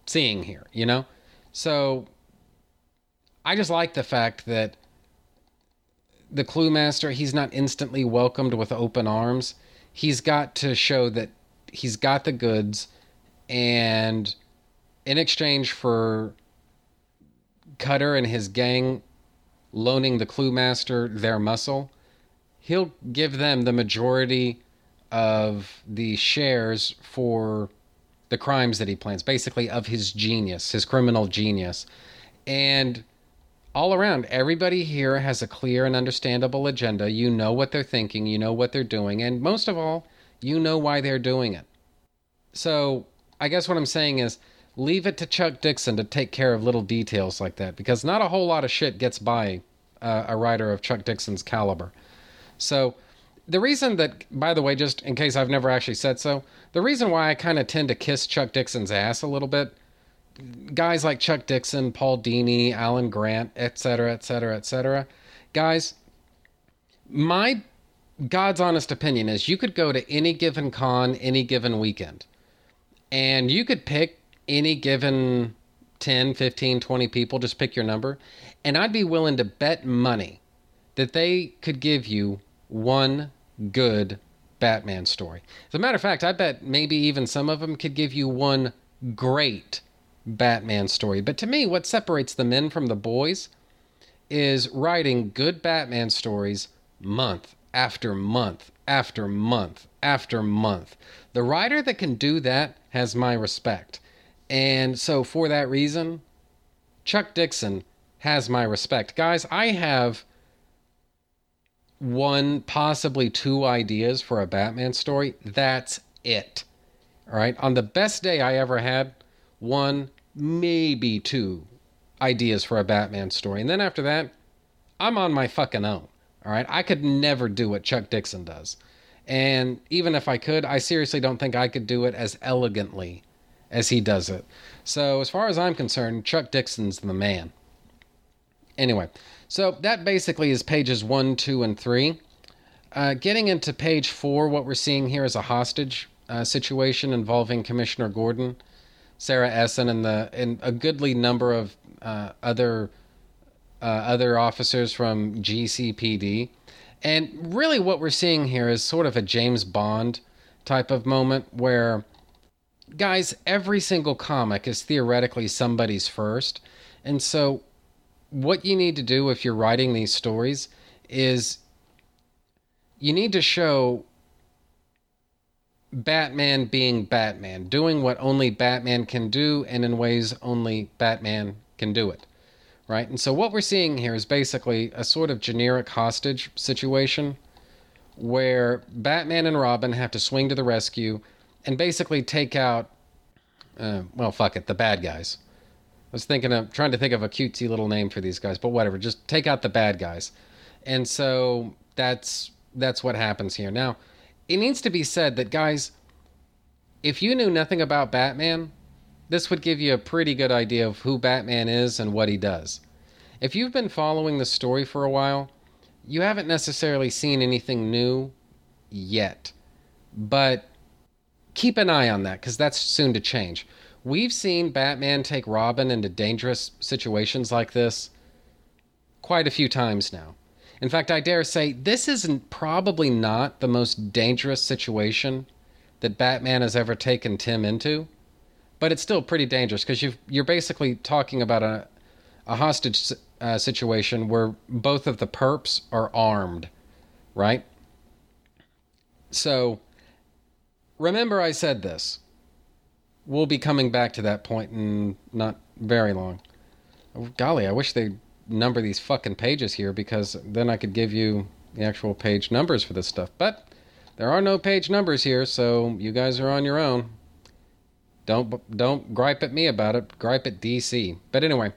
seeing here, you know? So I just like the fact that the Clue Master, he's not instantly welcomed with open arms. He's got to show that he's got the goods and in exchange for Cutter and his gang loaning the Clue Master their muscle, he'll give them the majority of the shares for the crimes that he plans, basically of his genius, his criminal genius. And all around, everybody here has a clear and understandable agenda. You know what they're thinking, you know what they're doing, and most of all, you know why they're doing it. So, I guess what I'm saying is leave it to Chuck Dixon to take care of little details like that because not a whole lot of shit gets by uh, a writer of Chuck Dixon's caliber. So, the reason that, by the way, just in case I've never actually said so, the reason why I kind of tend to kiss Chuck Dixon's ass a little bit, guys like Chuck Dixon, Paul Dini, Alan Grant, etc., etc., etc., guys, my God's honest opinion is you could go to any given con any given weekend and you could pick any given 10, 15, 20 people, just pick your number, and I'd be willing to bet money that they could give you one good Batman story. As a matter of fact, I bet maybe even some of them could give you one great Batman story. But to me, what separates the men from the boys is writing good Batman stories month after month after month after month. The writer that can do that has my respect. And so, for that reason, Chuck Dixon has my respect. Guys, I have one, possibly two ideas for a Batman story. That's it. All right. On the best day I ever had, one, maybe two ideas for a Batman story. And then after that, I'm on my fucking own. All right. I could never do what Chuck Dixon does. And even if I could, I seriously don't think I could do it as elegantly as he does it. So, as far as I'm concerned, Chuck Dixon's the man. Anyway, so that basically is pages one, two, and three. Uh, getting into page four, what we're seeing here is a hostage uh, situation involving Commissioner Gordon, Sarah Essen, and the and a goodly number of uh, other uh, other officers from GCPD. And really, what we're seeing here is sort of a James Bond type of moment where, guys, every single comic is theoretically somebody's first. And so, what you need to do if you're writing these stories is you need to show Batman being Batman, doing what only Batman can do, and in ways only Batman can do it. Right? And so, what we're seeing here is basically a sort of generic hostage situation where Batman and Robin have to swing to the rescue and basically take out, uh, well, fuck it, the bad guys. I was thinking of trying to think of a cutesy little name for these guys, but whatever. Just take out the bad guys, and so that's that's what happens here. Now, it needs to be said that guys, if you knew nothing about Batman, this would give you a pretty good idea of who Batman is and what he does. If you've been following the story for a while, you haven't necessarily seen anything new yet, but keep an eye on that because that's soon to change. We've seen Batman take Robin into dangerous situations like this quite a few times now. In fact, I dare say this isn't probably not the most dangerous situation that Batman has ever taken Tim into, but it's still pretty dangerous because you're basically talking about a, a hostage uh, situation where both of the perps are armed, right? So, remember I said this we'll be coming back to that point in not very long. Oh, golly, I wish they'd number these fucking pages here because then I could give you the actual page numbers for this stuff. But there are no page numbers here, so you guys are on your own. Don't don't gripe at me about it. Gripe at DC. But anyway,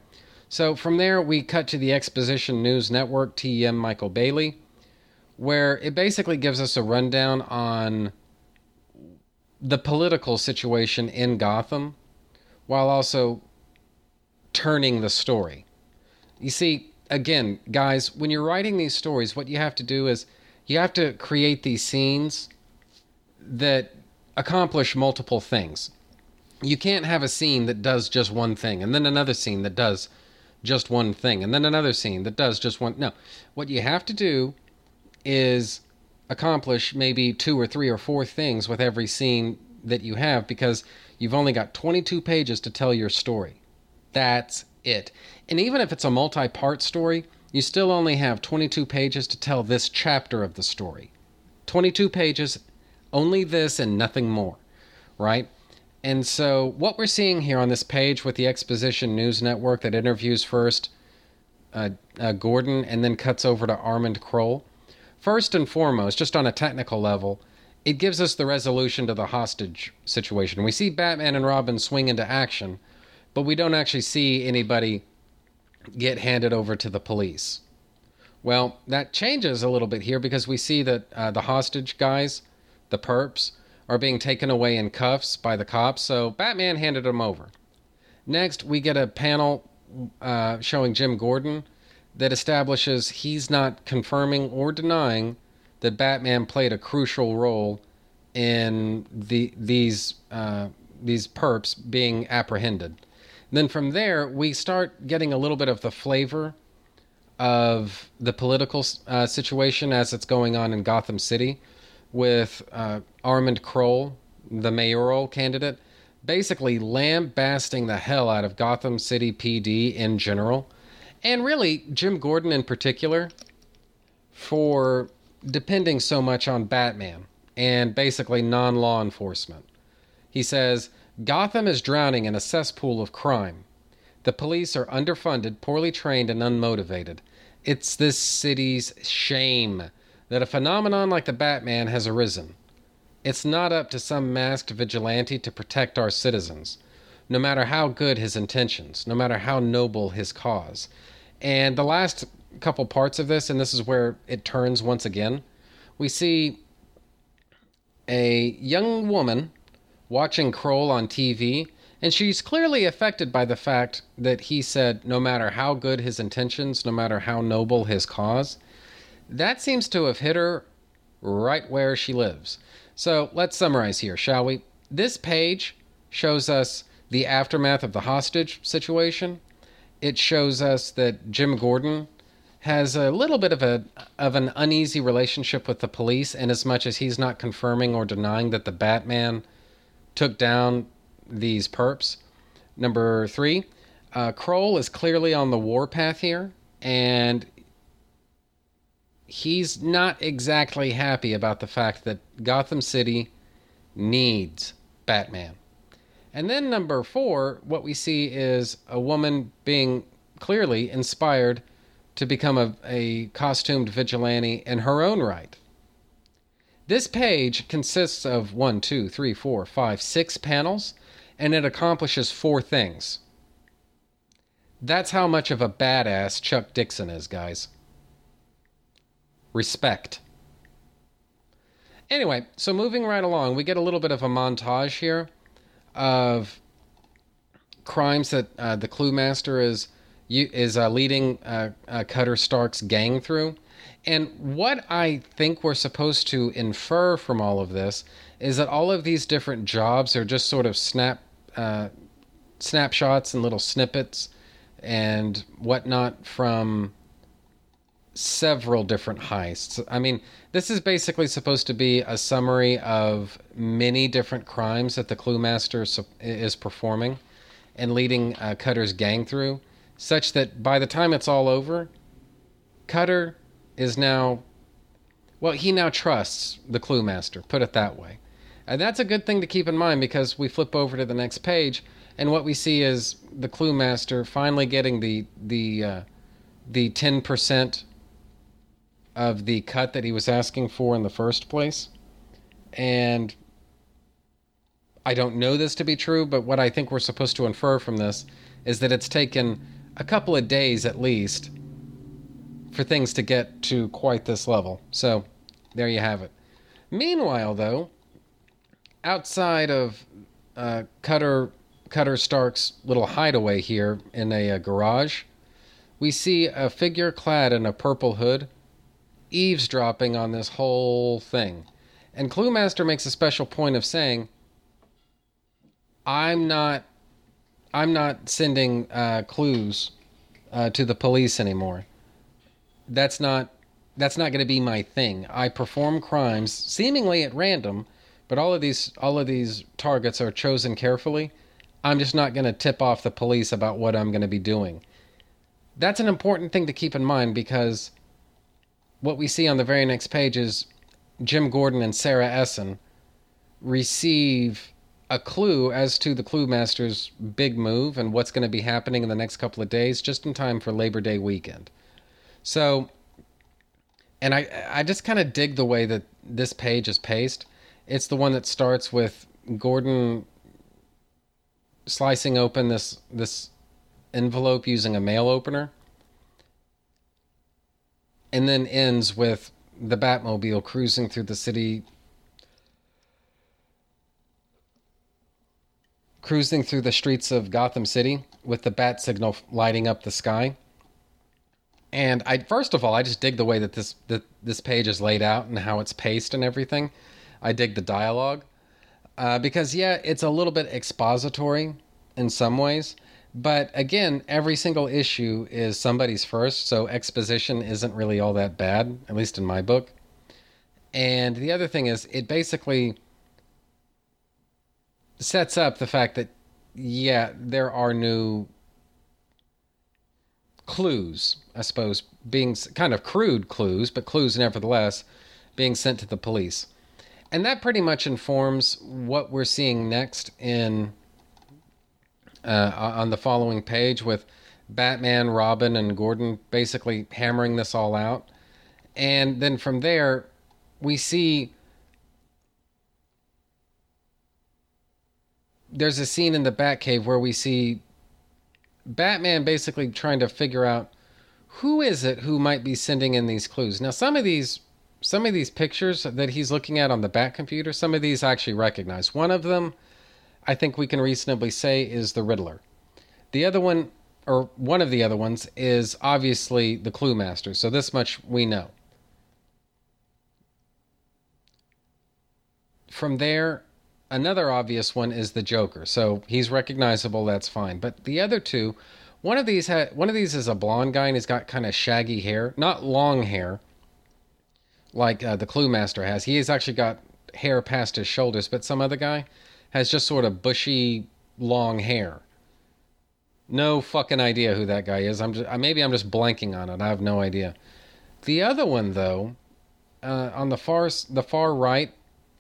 so from there we cut to the Exposition News Network TM Michael Bailey, where it basically gives us a rundown on the political situation in Gotham while also turning the story. You see, again, guys, when you're writing these stories, what you have to do is you have to create these scenes that accomplish multiple things. You can't have a scene that does just one thing and then another scene that does just one thing and then another scene that does just one. No. What you have to do is accomplish maybe two or three or four things with every scene that you have because you've only got 22 pages to tell your story. That's it. And even if it's a multi part story, you still only have 22 pages to tell this chapter of the story. 22 pages, only this and nothing more, right? And so, what we're seeing here on this page with the Exposition News Network that interviews first uh, uh, Gordon and then cuts over to Armand Krol, first and foremost, just on a technical level, it gives us the resolution to the hostage situation. We see Batman and Robin swing into action, but we don't actually see anybody get handed over to the police. Well, that changes a little bit here because we see that uh, the hostage guys, the perps, are being taken away in cuffs by the cops, so Batman handed them over. Next, we get a panel uh, showing Jim Gordon that establishes he's not confirming or denying that Batman played a crucial role in the these uh, these perps being apprehended. then from there, we start getting a little bit of the flavor of the political uh, situation as it's going on in Gotham City with uh, Armand Krol, the mayoral candidate, basically lambasting the hell out of Gotham City PD in general, and really Jim Gordon in particular, for depending so much on Batman and basically non law enforcement. He says Gotham is drowning in a cesspool of crime. The police are underfunded, poorly trained, and unmotivated. It's this city's shame that a phenomenon like the Batman has arisen. It's not up to some masked vigilante to protect our citizens, no matter how good his intentions, no matter how noble his cause. And the last couple parts of this, and this is where it turns once again, we see a young woman watching Krol on TV, and she's clearly affected by the fact that he said, no matter how good his intentions, no matter how noble his cause, that seems to have hit her right where she lives. So let's summarize here, shall we? This page shows us the aftermath of the hostage situation. It shows us that Jim Gordon has a little bit of a of an uneasy relationship with the police in as much as he's not confirming or denying that the Batman took down these perps. Number three, uh, Krol is clearly on the warpath here, and he's not exactly happy about the fact that Gotham City needs Batman. And then number four, what we see is a woman being clearly inspired to become a, a costumed vigilante in her own right. This page consists of one, two, three, four, five, six panels, and it accomplishes four things. That's how much of a badass Chuck Dixon is, guys respect. Anyway, so moving right along, we get a little bit of a montage here of crimes that uh, the Clue Master is is uh, leading uh, uh, Cutter Stark's gang through. And what I think we're supposed to infer from all of this is that all of these different jobs are just sort of snap uh, snapshots and little snippets and whatnot from several different heists. I mean, this is basically supposed to be a summary of many different crimes that the Clue Master is performing and leading uh, Cutter's gang through, such that by the time it's all over, Cutter is now, well, he now trusts the Clue Master, put it that way. And that's a good thing to keep in mind because we flip over to the next page, and what we see is the Clue Master finally getting the the uh, the ten percent of the cut that he was asking for in the first place. And I don't know this to be true, but what I think we're supposed to infer from this is that it's taken a couple of days at least for things to get to quite this level. So there you have it. Meanwhile, though, outside of uh, Cutter Cutter Stark's little hideaway here in a, a garage, we see a figure clad in a purple hood eavesdropping on this whole thing. And Clue Master makes a special point of saying, I'm not I'm not sending uh, clues uh, to the police anymore. That's not that's not going to be my thing. I perform crimes seemingly at random, but all of these all of these targets are chosen carefully. I'm just not going to tip off the police about what I'm going to be doing. That's an important thing to keep in mind because what we see on the very next page is Jim Gordon and Sarah Essen receive a clue as to the Clue Master's big move and what's going to be happening in the next couple of days, just in time for Labor Day weekend. So, and I, I just kind of dig the way that this page is paced. It's the one that starts with Gordon slicing open this this envelope using a mail opener, and then ends with the Batmobile cruising through the city cruising through the streets of Gotham City with the bat signal lighting up the sky. And I first of all, I just dig the way that this that this page is laid out and how it's paced and everything. I dig the dialogue uh, because yeah, it's a little bit expository in some ways, but again, every single issue is somebody's first, so exposition isn't really all that bad, at least in my book. And the other thing is, it basically sets up the fact that yeah, there are new clues, I suppose, being kind of crude clues, but clues nevertheless, being sent to the police. And that pretty much informs what we're seeing next in uh, on the following page with Batman, Robin, and Gordon basically hammering this all out. And then from there, we see there's a scene in the Batcave where we see Batman basically trying to figure out who is it who might be sending in these clues. Now, some of these some of these pictures that he's looking at on the Bat computer, some of these I actually recognize. One of them, I think we can reasonably say, is the Riddler. The other one, or one of the other ones, is obviously the Clue Master. So this much we know. From there, another obvious one is the Joker. So he's recognizable. That's fine. But the other two, one of these ha- one of these is a blonde guy and he's got kind of shaggy hair, not long hair, like uh, the Clue Master has. He has actually got hair past his shoulders, but some other guy has just sort of bushy, long hair. No fucking idea who that guy is. I'm just maybe I'm just blanking on it. I have no idea. The other one though, uh, on the far the far right,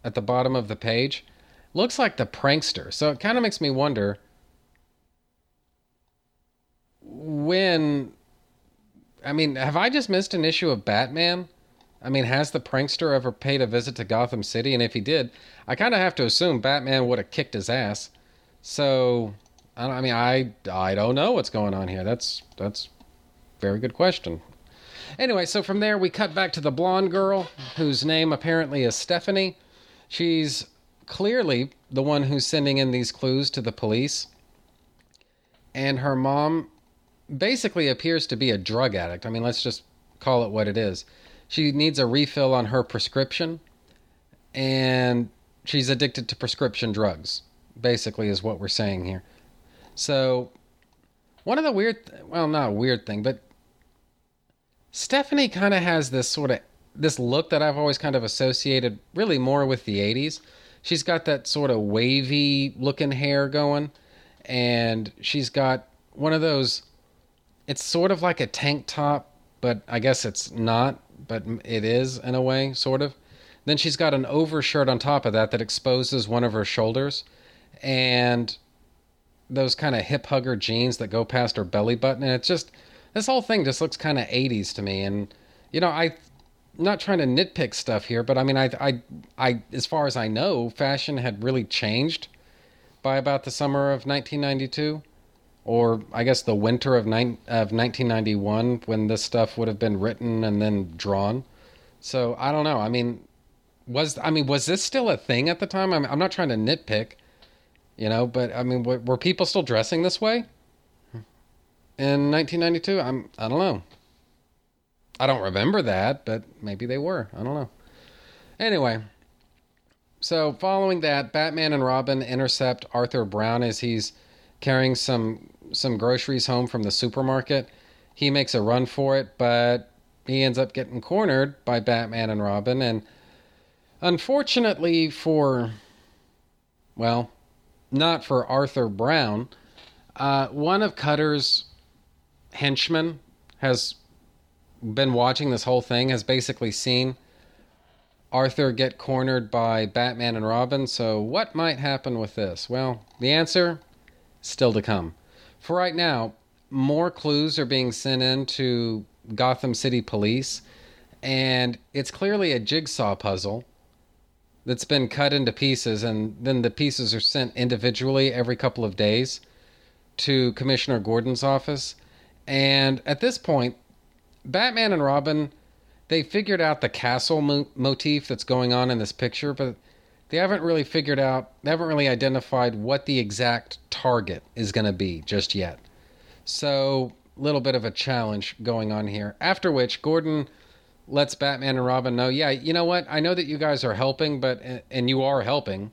at the bottom of the page, looks like the prankster. So it kind of makes me wonder when. I mean, have I just missed an issue of Batman? I mean, has the prankster ever paid a visit to Gotham City? And if he did, I kind of have to assume Batman would have kicked his ass. So, I mean, I I don't know what's going on here. That's that's very good question. Anyway, so from there we cut back to the blonde girl whose name apparently is Stephanie. She's clearly the one who's sending in these clues to the police. And her mom basically appears to be a drug addict. I mean, let's just call it what it is. She needs a refill on her prescription, and she's addicted to prescription drugs, basically, is what we're saying here. So, one of the weird, well, not a weird thing, but Stephanie kind of has this sort of this look that I've always kind of associated really more with the 80s. She's got that sort of wavy looking hair going, and she's got one of those. It's sort of like a tank top, but I guess it's not, but it is in a way, sort of. Then she's got an overshirt on top of that that exposes one of her shoulders, and those kind of hip hugger jeans that go past her belly button. And it's just this whole thing just looks kind of 80s to me. And you know, I'm not trying to nitpick stuff here, but I mean, I, I, I, as far as I know, fashion had really changed by about the summer of 1992, or I guess the winter of, nine, of 1991 when this stuff would have been written and then drawn. So I don't know. I mean, was I mean, was this still a thing at the time? I'm, I'm not trying to nitpick, you know, but I mean, were, were people still dressing this way in 1992? I'm, I don't know. I don't remember that, but maybe they were. I don't know. Anyway, so following that, Batman and Robin intercept Arthur Brown as he's carrying some some groceries home from the supermarket. He makes a run for it, but he ends up getting cornered by Batman and Robin and unfortunately for well, not for Arthur Brown, uh, one of Cutter's henchmen has been watching this whole thing, has basically seen Arthur get cornered by Batman and Robin. So, what might happen with this? Well, the answer still to come. For right now, more clues are being sent in to Gotham City Police, and it's clearly a jigsaw puzzle that's been cut into pieces, and then the pieces are sent individually every couple of days to Commissioner Gordon's office. And at this point, Batman and Robin, they figured out the castle mo- motif that's going on in this picture, but they haven't really figured out, they haven't really identified what the exact target is going to be just yet. So, a little bit of a challenge going on here. After which, Gordon lets Batman and Robin know, yeah, you know what? I know that you guys are helping, but eh, and you are helping.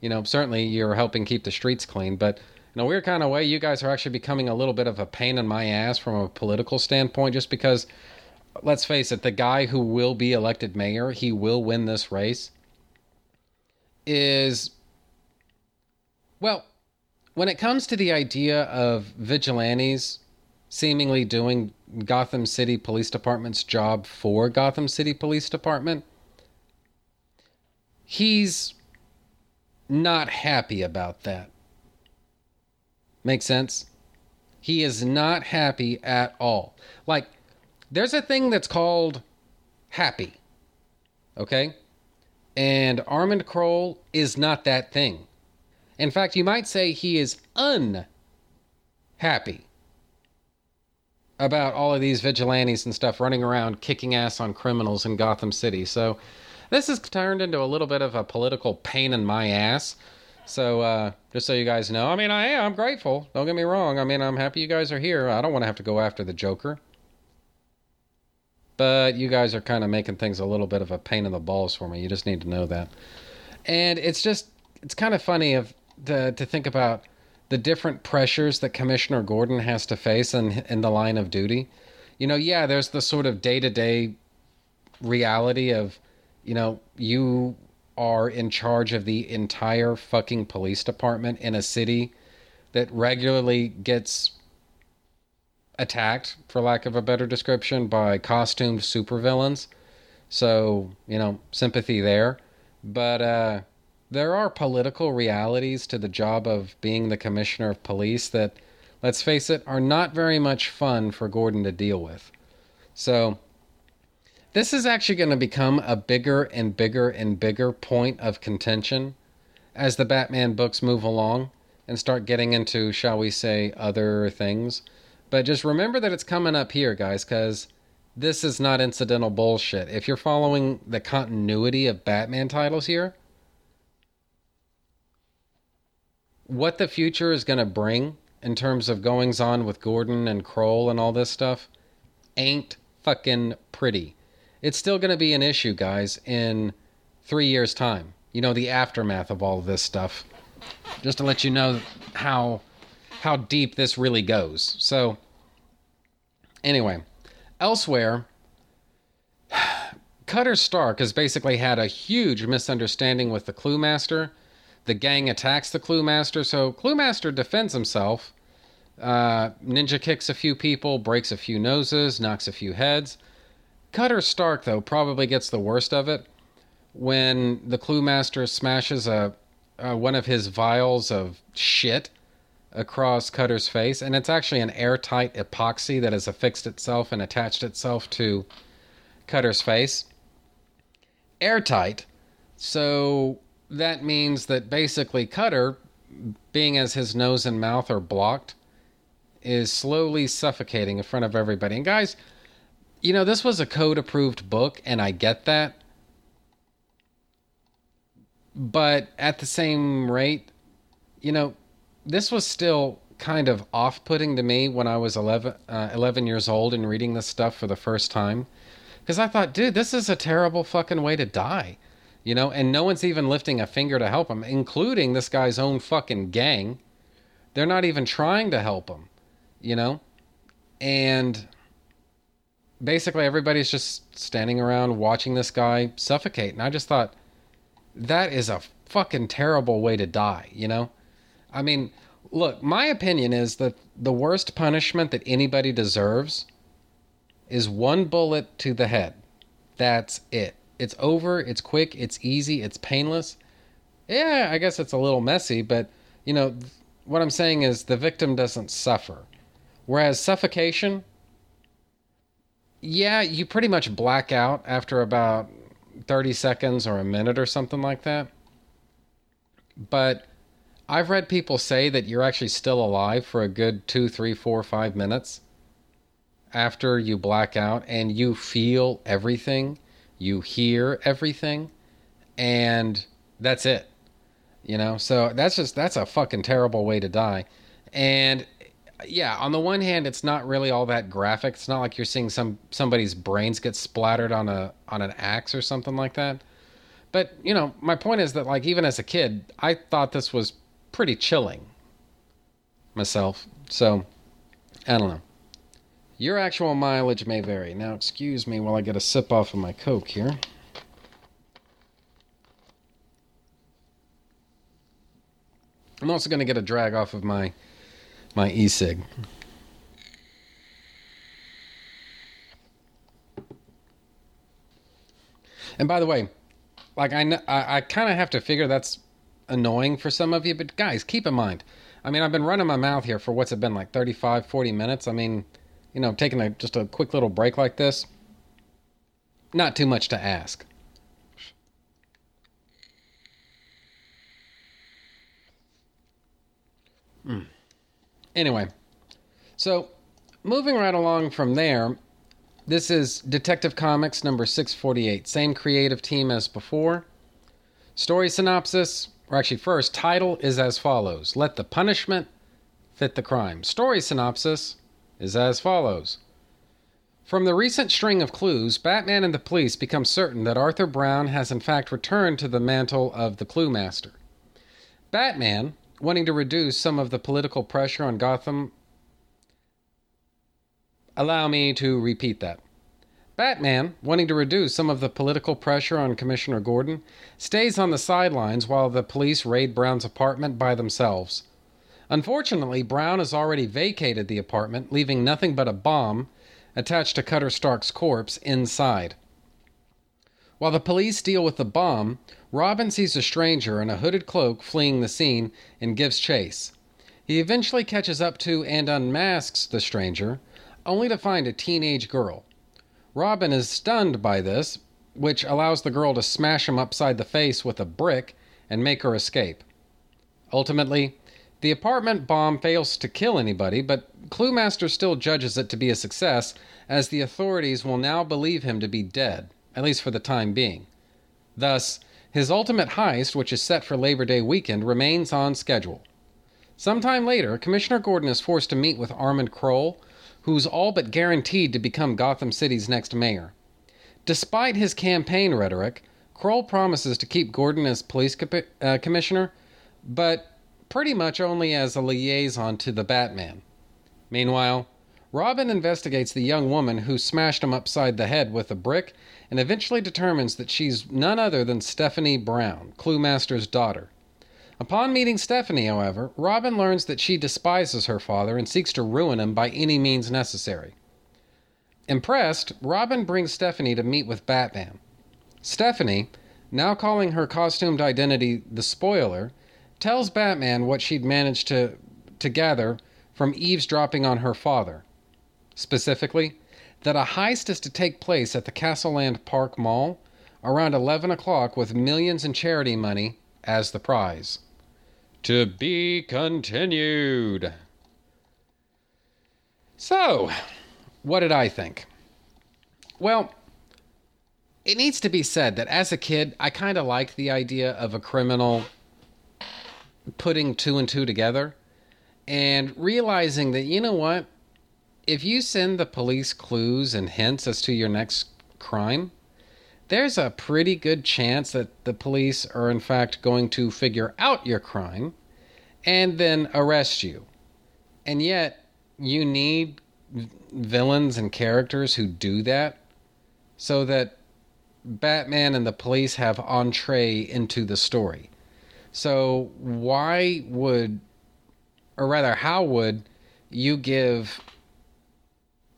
You know, certainly you're helping keep the streets clean, but in a weird kind of way, you guys are actually becoming a little bit of a pain in my ass from a political standpoint, just because. Let's face it, the guy who will be elected mayor, he will win this race. Is well, when it comes to the idea of vigilantes seemingly doing Gotham City Police Department's job for Gotham City Police Department, he's not happy about that. Make sense? He is not happy at all. Like, there's a thing that's called happy. Okay? And Armand Krol is not that thing. In fact, you might say he is unhappy about all of these vigilantes and stuff running around kicking ass on criminals in Gotham City. So this has turned into a little bit of a political pain in my ass. So uh, just so you guys know, I mean, I am I'm grateful. Don't get me wrong. I mean, I'm happy you guys are here. I don't want to have to go after the Joker. But you guys are kind of making things a little bit of a pain in the balls for me. You just need to know that. And it's just, it's kind of funny of to, to think about the different pressures that Commissioner Gordon has to face in, in the line of duty. You know, yeah, there's the sort of day to day reality of, you know, you are in charge of the entire fucking police department in a city that regularly gets attacked, for lack of a better description, by costumed supervillains. So, you know, sympathy there. But uh, there are political realities to the job of being the commissioner of police that, let's face it, are not very much fun for Gordon to deal with. So, this is actually going to become a bigger and bigger and bigger point of contention as the Batman books move along and start getting into, shall we say, other things. But just remember that it's coming up here, guys, because this is not incidental bullshit. If you're following the continuity of Batman titles here, what the future is going to bring in terms of goings on with Gordon and Krol and all this stuff ain't fucking pretty. It's still going to be an issue, guys, in three years' time. You know, the aftermath of all this stuff. Just to let you know how how deep this really goes. So, anyway, elsewhere, Cutter Stark has basically had a huge misunderstanding with the Clue Master the gang attacks the Clue Master, so Clue Master defends himself. Uh, ninja kicks a few people, breaks a few noses, knocks a few heads. Cutter Stark, though, probably gets the worst of it when the Clue Master smashes a, a one of his vials of shit across Cutter's face, and it's actually an airtight epoxy that has affixed itself and attached itself to Cutter's face. Airtight, so that means that basically Cutter, being as his nose and mouth are blocked, is slowly suffocating in front of everybody. And guys, you know, this was a code approved book, and I get that. But at the same rate, you know, this was still kind of off putting to me when I was 11, uh, 11 years old and reading this stuff for the first time. Because I thought, dude, this is a terrible fucking way to die you know, and no one's even lifting a finger to help him, including this guy's own fucking gang. They're not even trying to help him, you know? And basically everybody's just standing around watching this guy suffocate. And I just thought, that is a fucking terrible way to die, you know? I mean, look, my opinion is that the worst punishment that anybody deserves is one bullet to the head. That's it. It's over, it's quick, it's easy, it's painless. Yeah, I guess it's a little messy, but you know, what I'm saying is the victim doesn't suffer. Whereas suffocation, yeah, you pretty much black out after about 30 seconds or a minute or something like that. But I've read people say that you're actually still alive for a good two, three, four, five minutes after you black out and you feel everything, you hear everything, and that's it. You know, so that's just that's a fucking terrible way to die. And yeah, on the one hand, it's not really all that graphic. It's not like you're seeing some somebody's brains get splattered on a on an axe or something like that. But you know, my point is that like even as a kid, I thought this was pretty chilling myself. So I don't know. Your actual mileage may vary. Now, excuse me while I get a sip off of my Coke here. I'm also going to get a drag off of my my e-cig. And by the way, like I kn- I, I kind of have to figure that's annoying for some of you, but guys, keep in mind. I mean, I've been running my mouth here for what's it been like 35, 40 minutes. I mean, you know, taking a just a quick little break like this. Not too much to ask. Mm. Anyway, so moving right along from there, this is Detective Comics number 648. Same creative team as before. Story synopsis, or actually, first, title is as follows Let the punishment fit the crime. Story synopsis is as follows. From the recent string of clues, Batman and the police become certain that Arthur Brown has in fact returned to the mantle of the Clue Master. Batman, wanting to reduce some of the political pressure on Gotham. Allow me to repeat that. Batman, wanting to reduce some of the political pressure on Commissioner Gordon, stays on the sidelines while the police raid Brown's apartment by themselves. Unfortunately, Brown has already vacated the apartment, leaving nothing but a bomb attached to Cutter Stark's corpse inside. While the police deal with the bomb, Robin sees a stranger in a hooded cloak fleeing the scene and gives chase. He eventually catches up to and unmasks the stranger, only to find a teenage girl. Robin is stunned by this, which allows the girl to smash him upside the face with a brick and make her escape. Ultimately, the apartment bomb fails to kill anybody, but Cluemaster still judges it to be a success, as the authorities will now believe him to be dead, at least for the time being. Thus, his ultimate heist, which is set for Labor Day weekend, remains on schedule. Sometime later, Commissioner Gordon is forced to meet with Armand Krol, who's all but guaranteed to become Gotham City's next mayor. Despite his campaign rhetoric, Krol promises to keep Gordon as police uh, commissioner, but pretty much only as a liaison to the Batman. Meanwhile, Robin investigates the young woman who smashed him upside the head with a brick and eventually determines that she's none other than Stephanie Brown, Cluemaster's daughter. Upon meeting Stephanie, however, Robin learns that she despises her father and seeks to ruin him by any means necessary. Impressed, Robin brings Stephanie to meet with Batman. Stephanie, now calling her costumed identity the Spoiler, tells Batman what she'd managed to, to gather from eavesdropping on her father. Specifically, that a heist is to take place at the Castleland Park Mall around 11 o'clock with millions in charity money as the prize. To be continued. So, what did I think? Well, it needs to be said that as a kid, I kind of liked the idea of a criminal putting two and two together and realizing that, you know what? If you send the police clues and hints as to your next crime, there's a pretty good chance that the police are, in fact, going to figure out your crime and then arrest you. And yet, you need villains and characters who do that so that Batman and the police have entree into the story. So, why would or rather, how would you give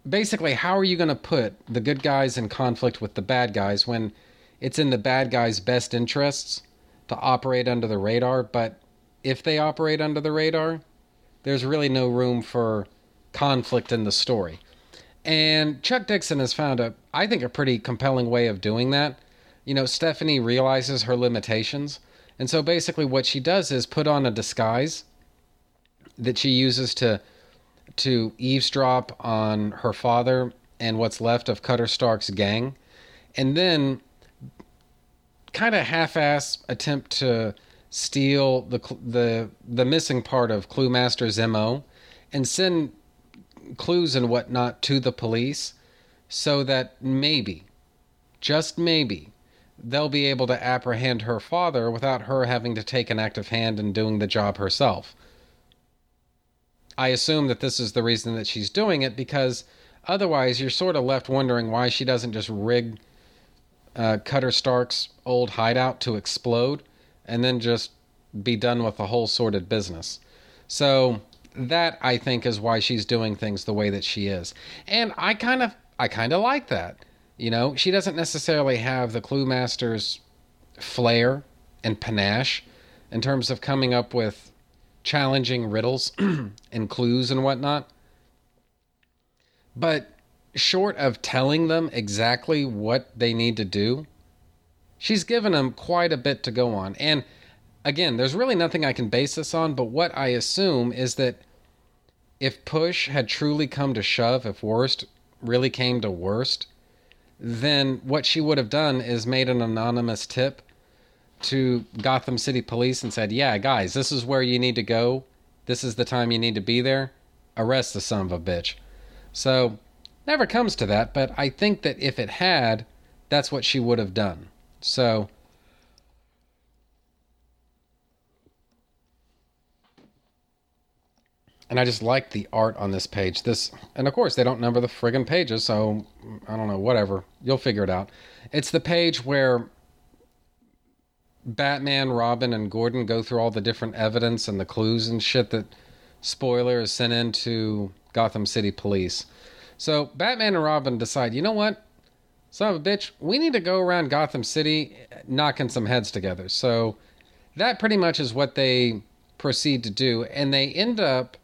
basically how are you going to put the good guys in conflict with the bad guys when it's in the bad guys' best interests to operate under the radar, but if they operate under the radar, there's really no room for conflict in the story. And Chuck Dixon has found a, I think, a pretty compelling way of doing that. You know, Stephanie realizes her limitations. And so basically, what she does is put on a disguise that she uses to to eavesdrop on her father and what's left of Cutter Stark's gang, and then kind of half-ass attempt to steal the the the missing part of Clue Master's mo, and send clues and whatnot to the police, so that maybe, just maybe, they'll be able to apprehend her father without her having to take an active hand in doing the job herself. I assume that this is the reason that she's doing it because otherwise you're sort of left wondering why she doesn't just rig uh, Cutter Stark's old hideout to explode and then just be done with the whole sordid business. So that I think is why she's doing things the way that she is. And I kind of I kind of like that. You know, she doesn't necessarily have the Clue Master's flair and panache in terms of coming up with challenging riddles and clues and whatnot. But short of telling them exactly what they need to do, she's given them quite a bit to go on. And again, there's really nothing I can base this on, but what I assume is that if push had truly come to shove, if worst really came to worst, then what she would have done is made an anonymous tip to Gotham City Police and said, Yeah, guys, this is where you need to go. This is the time you need to be there. Arrest the son of a bitch. So, never comes to that, but I think that if it had, that's what she would have done. So, and I just like the art on this page. This, and of course, they don't number the friggin' pages, so I don't know, whatever. You'll figure it out. It's the page where Batman, Robin, and Gordon go through all the different evidence and the clues and shit that spoiler is sent into Gotham City Police. So Batman and Robin decide, you know what? Son of a bitch, we need to go around Gotham City knocking some heads together. So that pretty much is what they proceed to do. And they end up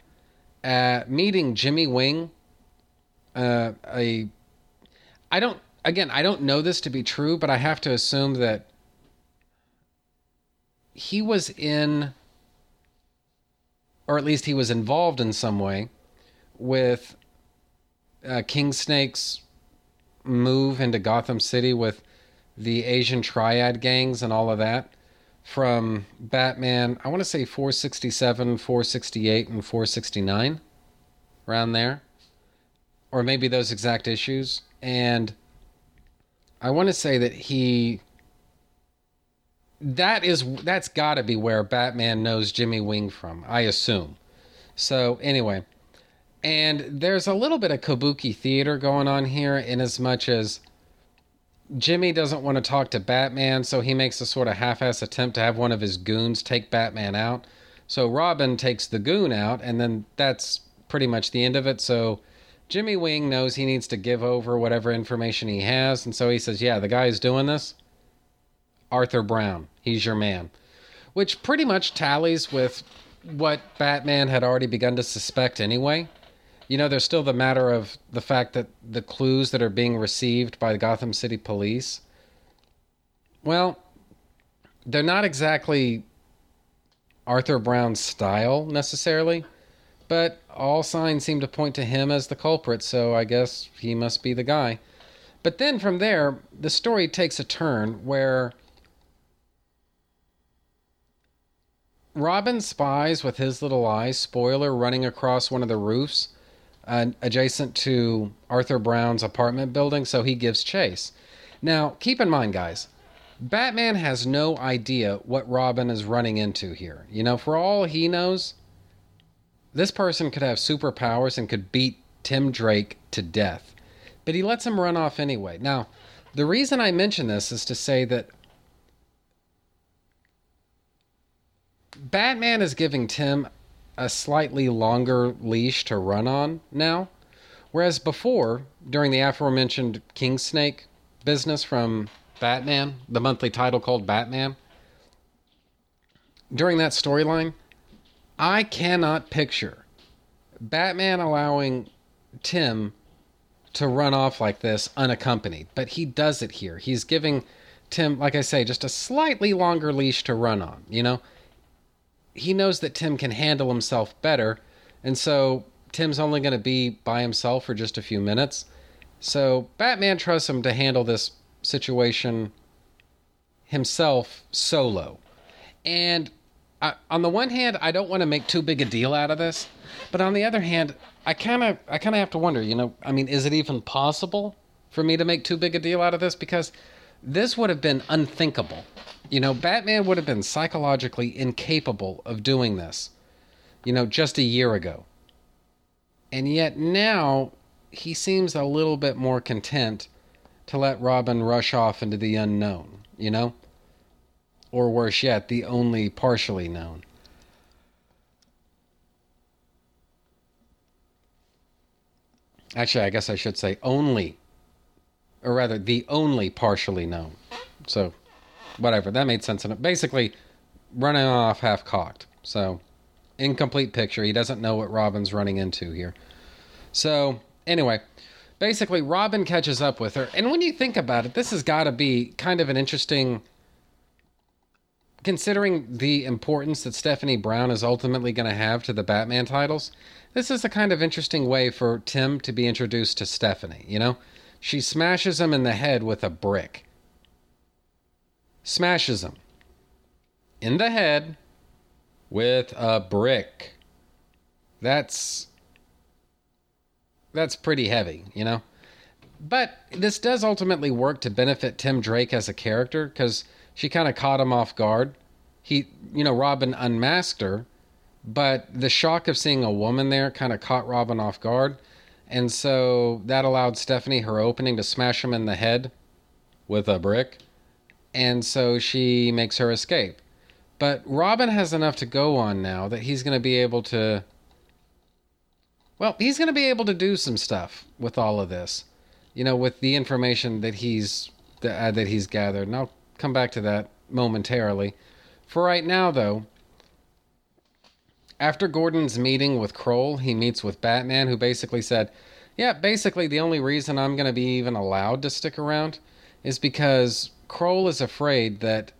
at meeting Jimmy Wing. Uh, a, I don't, again, I don't know this to be true, but I have to assume that he was in, or at least he was involved in some way with uh, King Snake's move into Gotham City with the Asian triad gangs and all of that from Batman, I want to say 467, 468, and 469, around there. Or maybe those exact issues. And I want to say that he that is that's got to be where Batman knows Jimmy Wing from, I assume. So anyway, and there's a little bit of kabuki theater going on here, in as much as Jimmy doesn't want to talk to Batman, so he makes a sort of half-ass attempt to have one of his goons take Batman out. So Robin takes the goon out, and then that's pretty much the end of it. So Jimmy Wing knows he needs to give over whatever information he has, and so he says, "Yeah, the guy's doing this." Arthur Brown. He's your man. Which pretty much tallies with what Batman had already begun to suspect anyway. You know, there's still the matter of the fact that the clues that are being received by the Gotham City police, well, they're not exactly Arthur Brown's style necessarily, but all signs seem to point to him as the culprit, so I guess he must be the guy. But then from there, the story takes a turn where Robin spies with his little eye spoiler running across one of the roofs uh, adjacent to Arthur Brown's apartment building, so he gives chase. Now, keep in mind, guys, Batman has no idea what Robin is running into here. You know, for all he knows, this person could have superpowers and could beat Tim Drake to death. But he lets him run off anyway. Now, the reason I mention this is to say that Batman is giving Tim a slightly longer leash to run on now. Whereas before, during the aforementioned King Snake business from Batman, the monthly title called Batman, during that storyline, I cannot picture Batman allowing Tim to run off like this unaccompanied, but he does it here. He's giving Tim, like I say, just a slightly longer leash to run on, you know? He knows that Tim can handle himself better, and so Tim's only going to be by himself for just a few minutes. So Batman trusts him to handle this situation himself solo. And I, on the one hand, I don't want to make too big a deal out of this, but on the other hand, I kind of I kind of have to wonder, you know, I mean, is it even possible for me to make too big a deal out of this because this would have been unthinkable. You know, Batman would have been psychologically incapable of doing this. You know, just a year ago. And yet now he seems a little bit more content to let Robin rush off into the unknown, you know? Or worse yet, the only partially known. Actually, I guess I should say only, or rather, the only partially known. So, whatever, that made sense. And basically, running off half cocked. So, incomplete picture. He doesn't know what Robin's running into here. So, anyway, basically, Robin catches up with her. And when you think about it, this has got to be kind of an interesting. Considering the importance that Stephanie Brown is ultimately going to have to the Batman titles, this is a kind of interesting way for Tim to be introduced to Stephanie, you know? She smashes him in the head with a brick. Smashes him in the head with a brick. That's that's pretty heavy, you know? But this does ultimately work to benefit Tim Drake as a character cuz she kind of caught him off guard. He, you know, Robin unmasked her, but the shock of seeing a woman there kind of caught Robin off guard. And so that allowed Stephanie her opening to smash him in the head with a brick. And so she makes her escape. But Robin has enough to go on now that he's going to be able to. Well, he's going to be able to do some stuff with all of this, you know, with the information that he's that, uh, that he's gathered. And I'll come back to that momentarily. For right now, though, after Gordon's meeting with Krol, he meets with Batman, who basically said, Yeah, basically, the only reason I'm going to be even allowed to stick around is because Krol is afraid that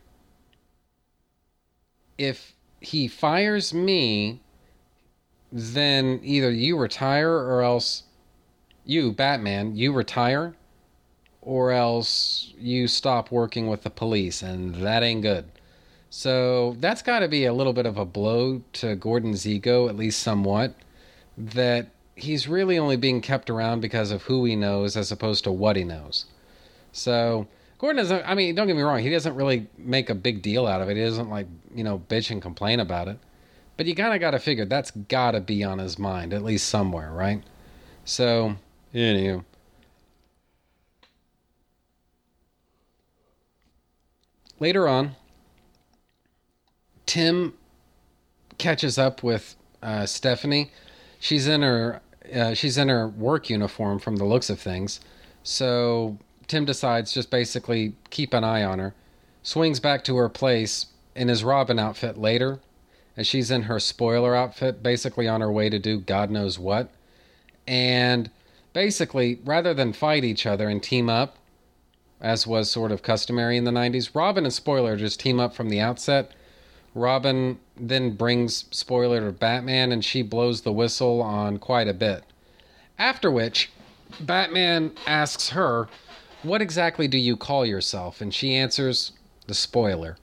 if he fires me, then either you retire or else you, Batman, you retire or else you stop working with the police, and that ain't good. So that's got to be a little bit of a blow to Gordon's ego, at least somewhat, that he's really only being kept around because of who he knows as opposed to what he knows. So Gordon doesn't, I mean, don't get me wrong, he doesn't really make a big deal out of it. He doesn't like, you know, bitch and complain about it. But you kind of got to figure that's got to be on his mind, at least somewhere, right? So, anywho. Later on, Tim catches up with uh, Stephanie. She's in her uh, she's in her work uniform from the looks of things. So Tim decides just basically keep an eye on her. Swings back to her place in his Robin outfit later, as she's in her spoiler outfit, basically on her way to do God knows what. And basically, rather than fight each other and team up, as was sort of customary in the 90s, Robin and Spoiler just team up from the outset Robin then brings spoiler to Batman and she blows the whistle on quite a bit. After which, Batman asks her, What exactly do you call yourself? And she answers, The spoiler.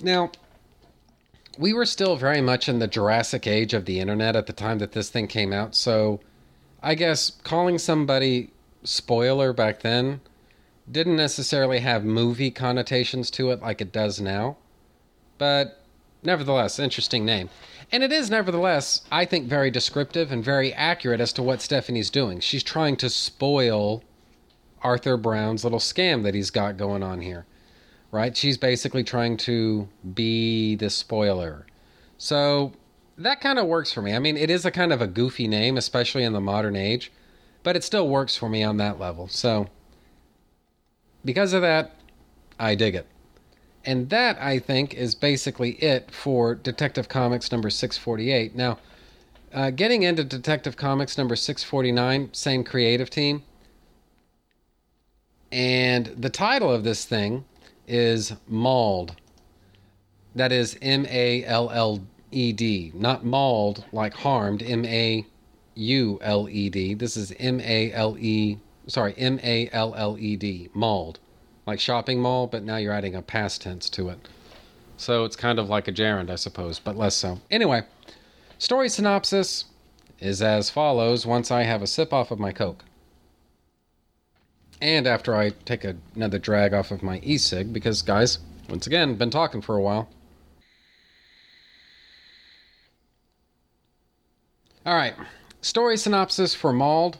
Now, we were still very much in the Jurassic age of the internet at the time that this thing came out, so I guess calling somebody spoiler back then didn't necessarily have movie connotations to it like it does now. But nevertheless, interesting name. And it is nevertheless, I think, very descriptive and very accurate as to what Stephanie's doing. She's trying to spoil Arthur Brown's little scam that he's got going on here. right? She's basically trying to be the spoiler. So that kind of works for me. I mean, it is a kind of a goofy name, especially in the modern age, but it still works for me on that level. So because of that, I dig it. And that, I think, is basically it for Detective Comics number 648. Now, uh, getting into Detective Comics number 649, same creative team. And the title of this thing is Mauled. That is M A L L E D, not mauled like harmed, M A U L E D. This is M A L E, sorry, M A L L E D, mauled. Like shopping mall, but now you're adding a past tense to it. So it's kind of like a gerund, I suppose, but less so. Anyway, story synopsis is as follows once I have a sip off of my Coke. And after I take another drag off of my e cig, because, guys, once again, been talking for a while. Alright, story synopsis for Mauled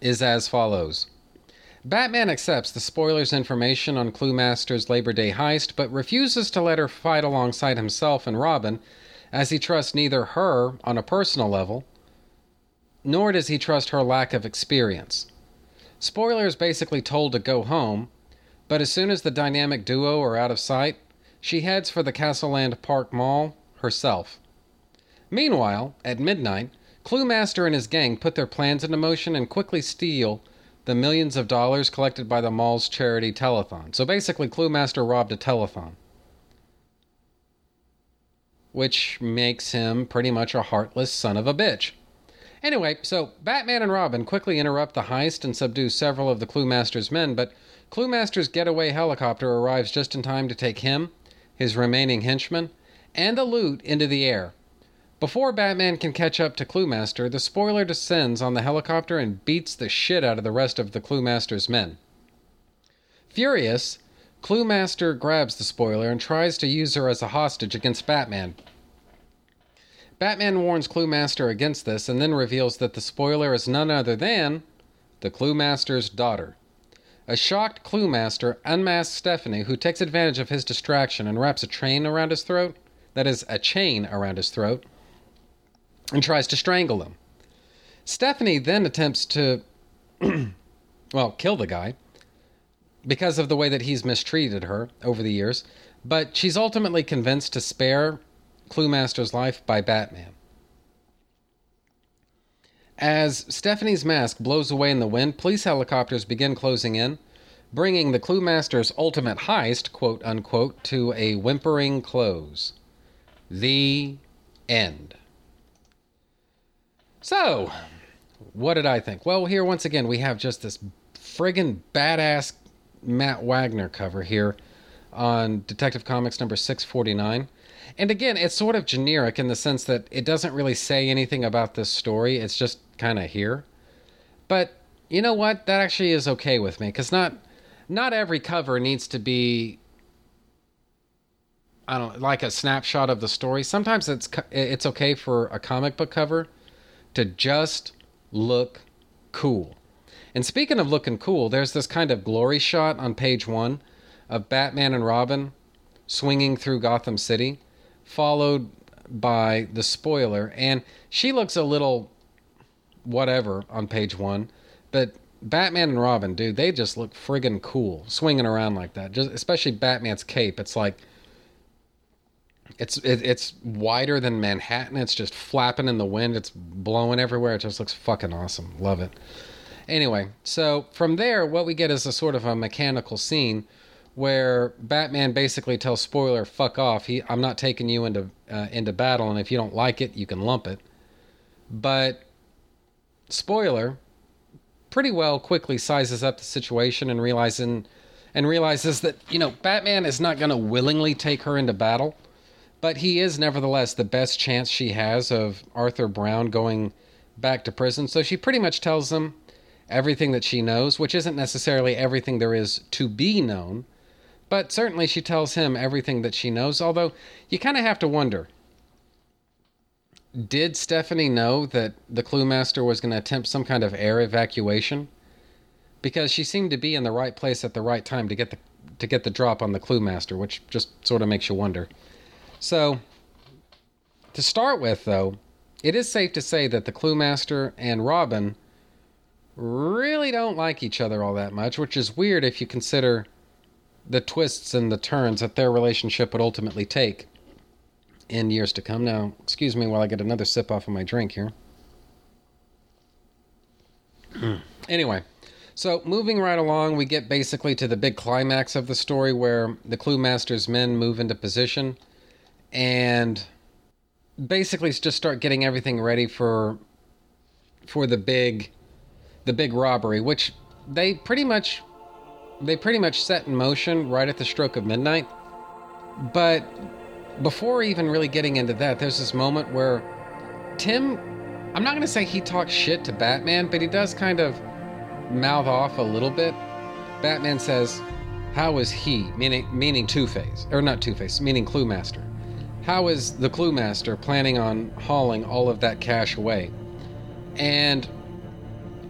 is as follows Batman accepts the spoiler's information on Cluemaster's Labor Day heist, but refuses to let her fight alongside himself and Robin, as he trusts neither her on a personal level, nor does he trust her lack of experience. Spoiler is basically told to go home, but as soon as the dynamic duo are out of sight, she heads for the Castleland Park Mall herself. Meanwhile, at midnight, Cluemaster and his gang put their plans into motion and quickly steal the millions of dollars collected by the mall's charity telethon. So basically, Cluemaster robbed a telethon. Which makes him pretty much a heartless son of a bitch. Anyway, so Batman and Robin quickly interrupt the heist and subdue several of the Cluemaster's men, but Cluemaster's getaway helicopter arrives just in time to take him, his remaining henchmen, and the loot into the air. Before Batman can catch up to Cluemaster, the spoiler descends on the helicopter and beats the shit out of the rest of the Cluemaster's men. Furious, Cluemaster grabs the spoiler and tries to use her as a hostage against Batman. Batman warns Cluemaster against this and then reveals that the spoiler is none other than the Cluemaster's daughter. A shocked Cluemaster unmasks Stephanie, who takes advantage of his distraction and wraps a chain around his throat that is, a chain around his throat and tries to strangle him. Stephanie then attempts to, well, kill the guy because of the way that he's mistreated her over the years, but she's ultimately convinced to spare Cluemaster's life by Batman. As Stephanie's mask blows away in the wind, police helicopters begin closing in, bringing the Cluemaster's ultimate heist, quote unquote, to a whimpering close. The end. So, what did I think? Well, here once again we have just this friggin' badass Matt Wagner cover here on Detective Comics number 649. And again, it's sort of generic in the sense that it doesn't really say anything about this story. It's just kind of here. But you know what? That actually is okay with me because not not every cover needs to be I don't like a snapshot of the story. Sometimes it's it's okay for a comic book cover to just look cool. And speaking of looking cool, there's this kind of glory shot on page 1 of Batman and Robin swinging through Gotham City, followed by the spoiler and she looks a little whatever on page 1, but Batman and Robin, dude, they just look friggin' cool swinging around like that. Just especially Batman's cape. It's like it's it, it's wider than Manhattan. It's just flapping in the wind. It's blowing everywhere. It just looks fucking awesome. Love it. Anyway, so from there, what we get is a sort of a mechanical scene where Batman basically tells Spoiler, "Fuck off. He, I'm not taking you into uh, into battle, and if you don't like it, you can lump it." But Spoiler pretty well quickly sizes up the situation and realizing and realizes that you know Batman is not going to willingly take her into battle, but he is nevertheless the best chance she has of Arthur Brown going back to prison. So she pretty much tells him everything that she knows, which isn't necessarily everything there is to be known, but certainly she tells him everything that she knows. Although you kind of have to wonder did Stephanie know that the Clue Master was going to attempt some kind of air evacuation? Because she seemed to be in the right place at the right time to get the to get the drop on the Clue Master, which just sort of makes you wonder. So, to start with, though, it is safe to say that the Clue Master and Robin really don't like each other all that much, which is weird if you consider the twists and the turns that their relationship would ultimately take in years to come. Now, excuse me while I get another sip off of my drink here. anyway, so moving right along, we get basically to the big climax of the story where the Clue Master's men move into position and basically just start getting everything ready for for the big the big robbery, which they pretty much they pretty much set in motion right at the stroke of midnight. But before even really getting into that, there's this moment where Tim I'm not going to say he talks shit to Batman, but he does kind of mouth off a little bit. Batman says, "How is he?" meaning meaning Two-Face, or not Two-Face, meaning Clue Master. How is the Clue Master planning on hauling all of that cash away? And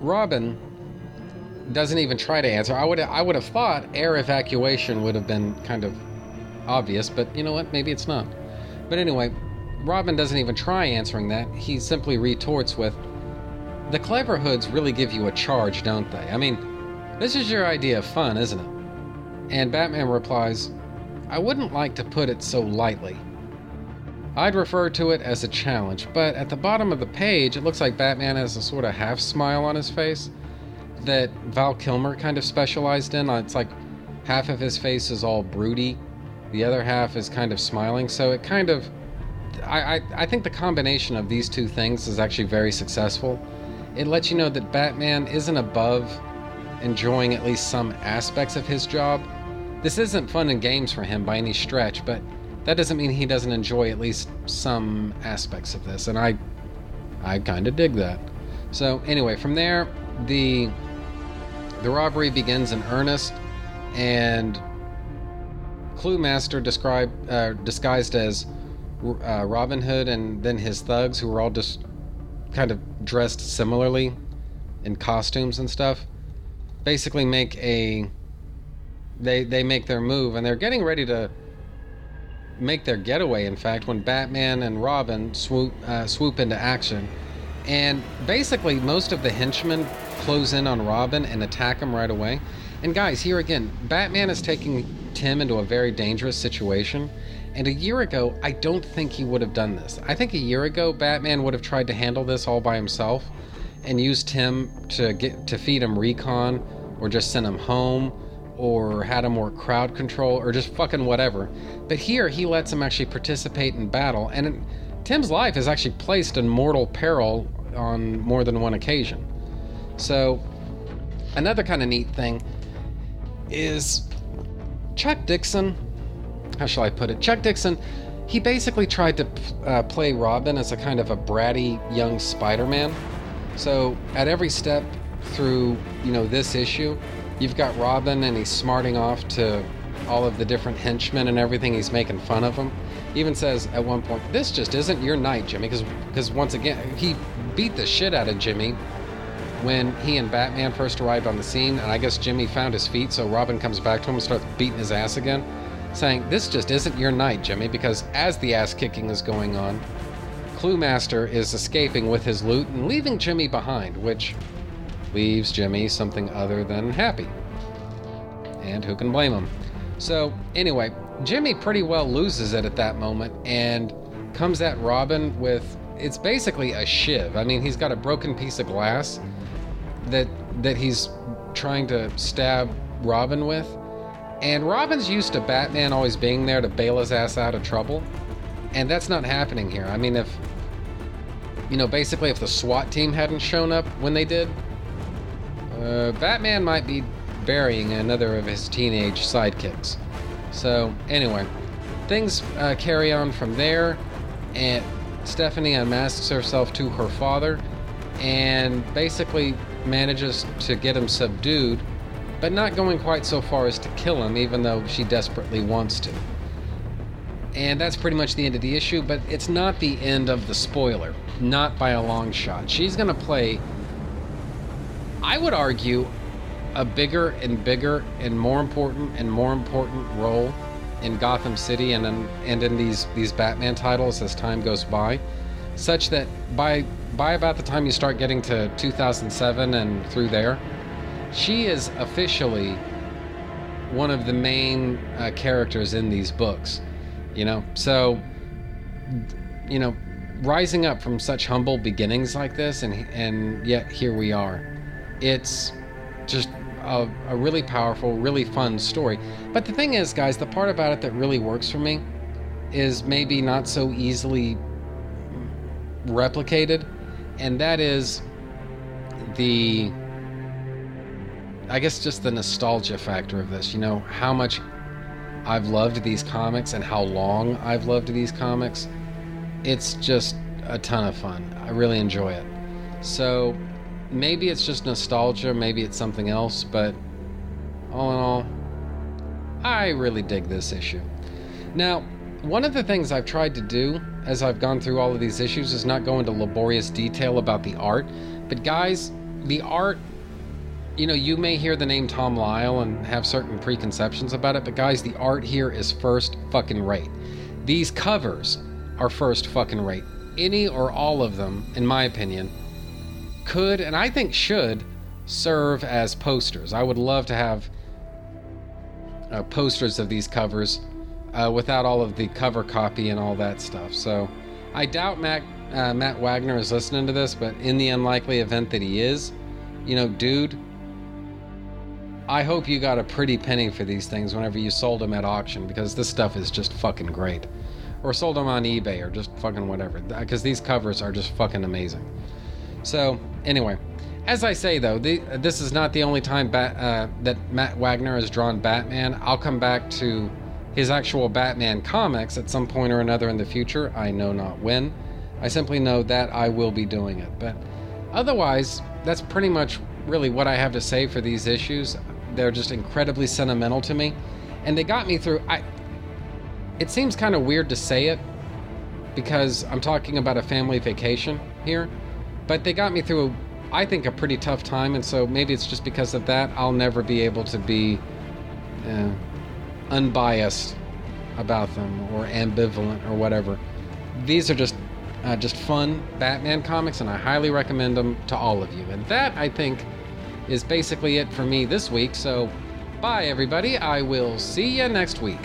Robin doesn't even try to answer. I would I would have thought air evacuation would have been kind of obvious, but you know what? Maybe it's not. But anyway, Robin doesn't even try answering that. He simply retorts with, "The clever hoods really give you a charge, don't they? I mean, this is your idea of fun, isn't it?" And Batman replies, "I wouldn't like to put it so lightly." I'd refer to it as a challenge, but at the bottom of the page, it looks like Batman has a sort of half smile on his face that Val Kilmer kind of specialized in. It's like half of his face is all broody, the other half is kind of smiling. So it kind of, I, I, I think the combination of these two things is actually very successful. It lets you know that Batman isn't above enjoying at least some aspects of his job. This isn't fun and games for him by any stretch, but that doesn't mean he doesn't enjoy at least some aspects of this, and I, I kind of dig that. So anyway, from there, the the robbery begins in earnest, and Clue Master described uh, disguised as uh, Robin Hood, and then his thugs, who were all just kind of dressed similarly in costumes and stuff, basically make a they they make their move, and they're getting ready to make their getaway, in fact, when Batman and Robin swoop, uh, swoop into action. And basically, most of the henchmen close in on Robin and attack him right away. And guys, here again, Batman is taking Tim into a very dangerous situation. And a year ago, I don't think he would have done this. I think a year ago, Batman would have tried to handle this all by himself and used Tim to get to feed him recon or just send him home or had a more crowd control or just fucking whatever. But here he lets him actually participate in battle, and it, Tim's life is actually placed in mortal peril on more than one occasion. So, another kind of neat thing is Chuck Dixon. How shall I put it? Chuck Dixon. He basically tried to uh, play Robin as a kind of a bratty young Spider-Man. So at every step through, you know, this issue, you've got Robin and he's smarting off to all of the different henchmen and everything. He's making fun of them. He even says at one point, "This just isn't your night, Jimmy," because because once again he beat the shit out of Jimmy when he and Batman first arrived on the scene, and I guess Jimmy found his feet, so Robin comes back to him and starts beating his ass again, saying, "This just isn't your night, Jimmy," because as the ass kicking is going on, Clue Master is escaping with his loot and leaving Jimmy behind, which leaves Jimmy something other than happy. And who can blame him? So, anyway, Jimmy pretty well loses it at that moment and comes at Robin with it's basically a shiv. I mean, he's got a broken piece of glass that that he's trying to stab Robin with. And Robin's used to Batman always being there to bail his ass out of trouble. And that's not happening here. I mean, if you know, basically if the SWAT team hadn't shown up when they did, uh, Batman might be burying another of his teenage sidekicks. So, anyway, things uh, carry on from there, and Stephanie unmasks herself to her father and basically manages to get him subdued, but not going quite so far as to kill him, even though she desperately wants to. And that's pretty much the end of the issue, but it's not the end of the spoiler. Not by a long shot. She's going to play, I would argue, a bigger and bigger and more important and more important role in Gotham City and in, and in these these Batman titles as time goes by, such that by by about the time you start getting to 2007 and through there, she is officially one of the main uh, characters in these books. You know, so you know, rising up from such humble beginnings like this, and and yet here we are. It's just a, a really powerful, really fun story. But the thing is, guys, the part about it that really works for me is maybe not so easily replicated, and that is the I guess just the nostalgia factor of this. You know, how much I've loved these comics and how long I've loved these comics. It's just a ton of fun. I really enjoy it. So maybe it's just nostalgia, maybe it's something else, but all in all, I really dig this issue. Now, one of the things I've tried to do as I've gone through all of these issues is not go into laborious detail about the art, but guys, the art you know, you may hear the name Tom Lyle and have certain preconceptions about it, but guys, the art here is first fucking rate. These covers are first fucking rate. Any or all of them, in my opinion, could and I think should serve as posters. I would love to have uh, posters of these covers uh, without all of the cover copy and all that stuff. So I doubt Matt, uh, Matt Wagner is listening to this, but in the unlikely event that he is, you know, dude, I hope you got a pretty penny for these things whenever you sold them at auction because this stuff is just fucking great. Or sold them on eBay or just fucking whatever. Because these covers are just fucking amazing. So, anyway, as I say though, the, this is not the only time Bat, uh, that Matt Wagner has drawn Batman. I'll come back to his actual Batman comics at some point or another in the future. I know not when. I simply know that I will be doing it. But otherwise, that's pretty much really what I have to say for these issues. They're just incredibly sentimental to me, and they got me through. I. It seems kind of weird to say it because I'm talking about a family vacation here, but they got me through. I think a pretty tough time, and so maybe it's just because of that I'll never be able to be uh, unbiased about them or ambivalent or whatever. These are just uh, just fun Batman comics, and I highly recommend them to all of you. And that I think is basically it for me this week. So, bye everybody. I will see you next week.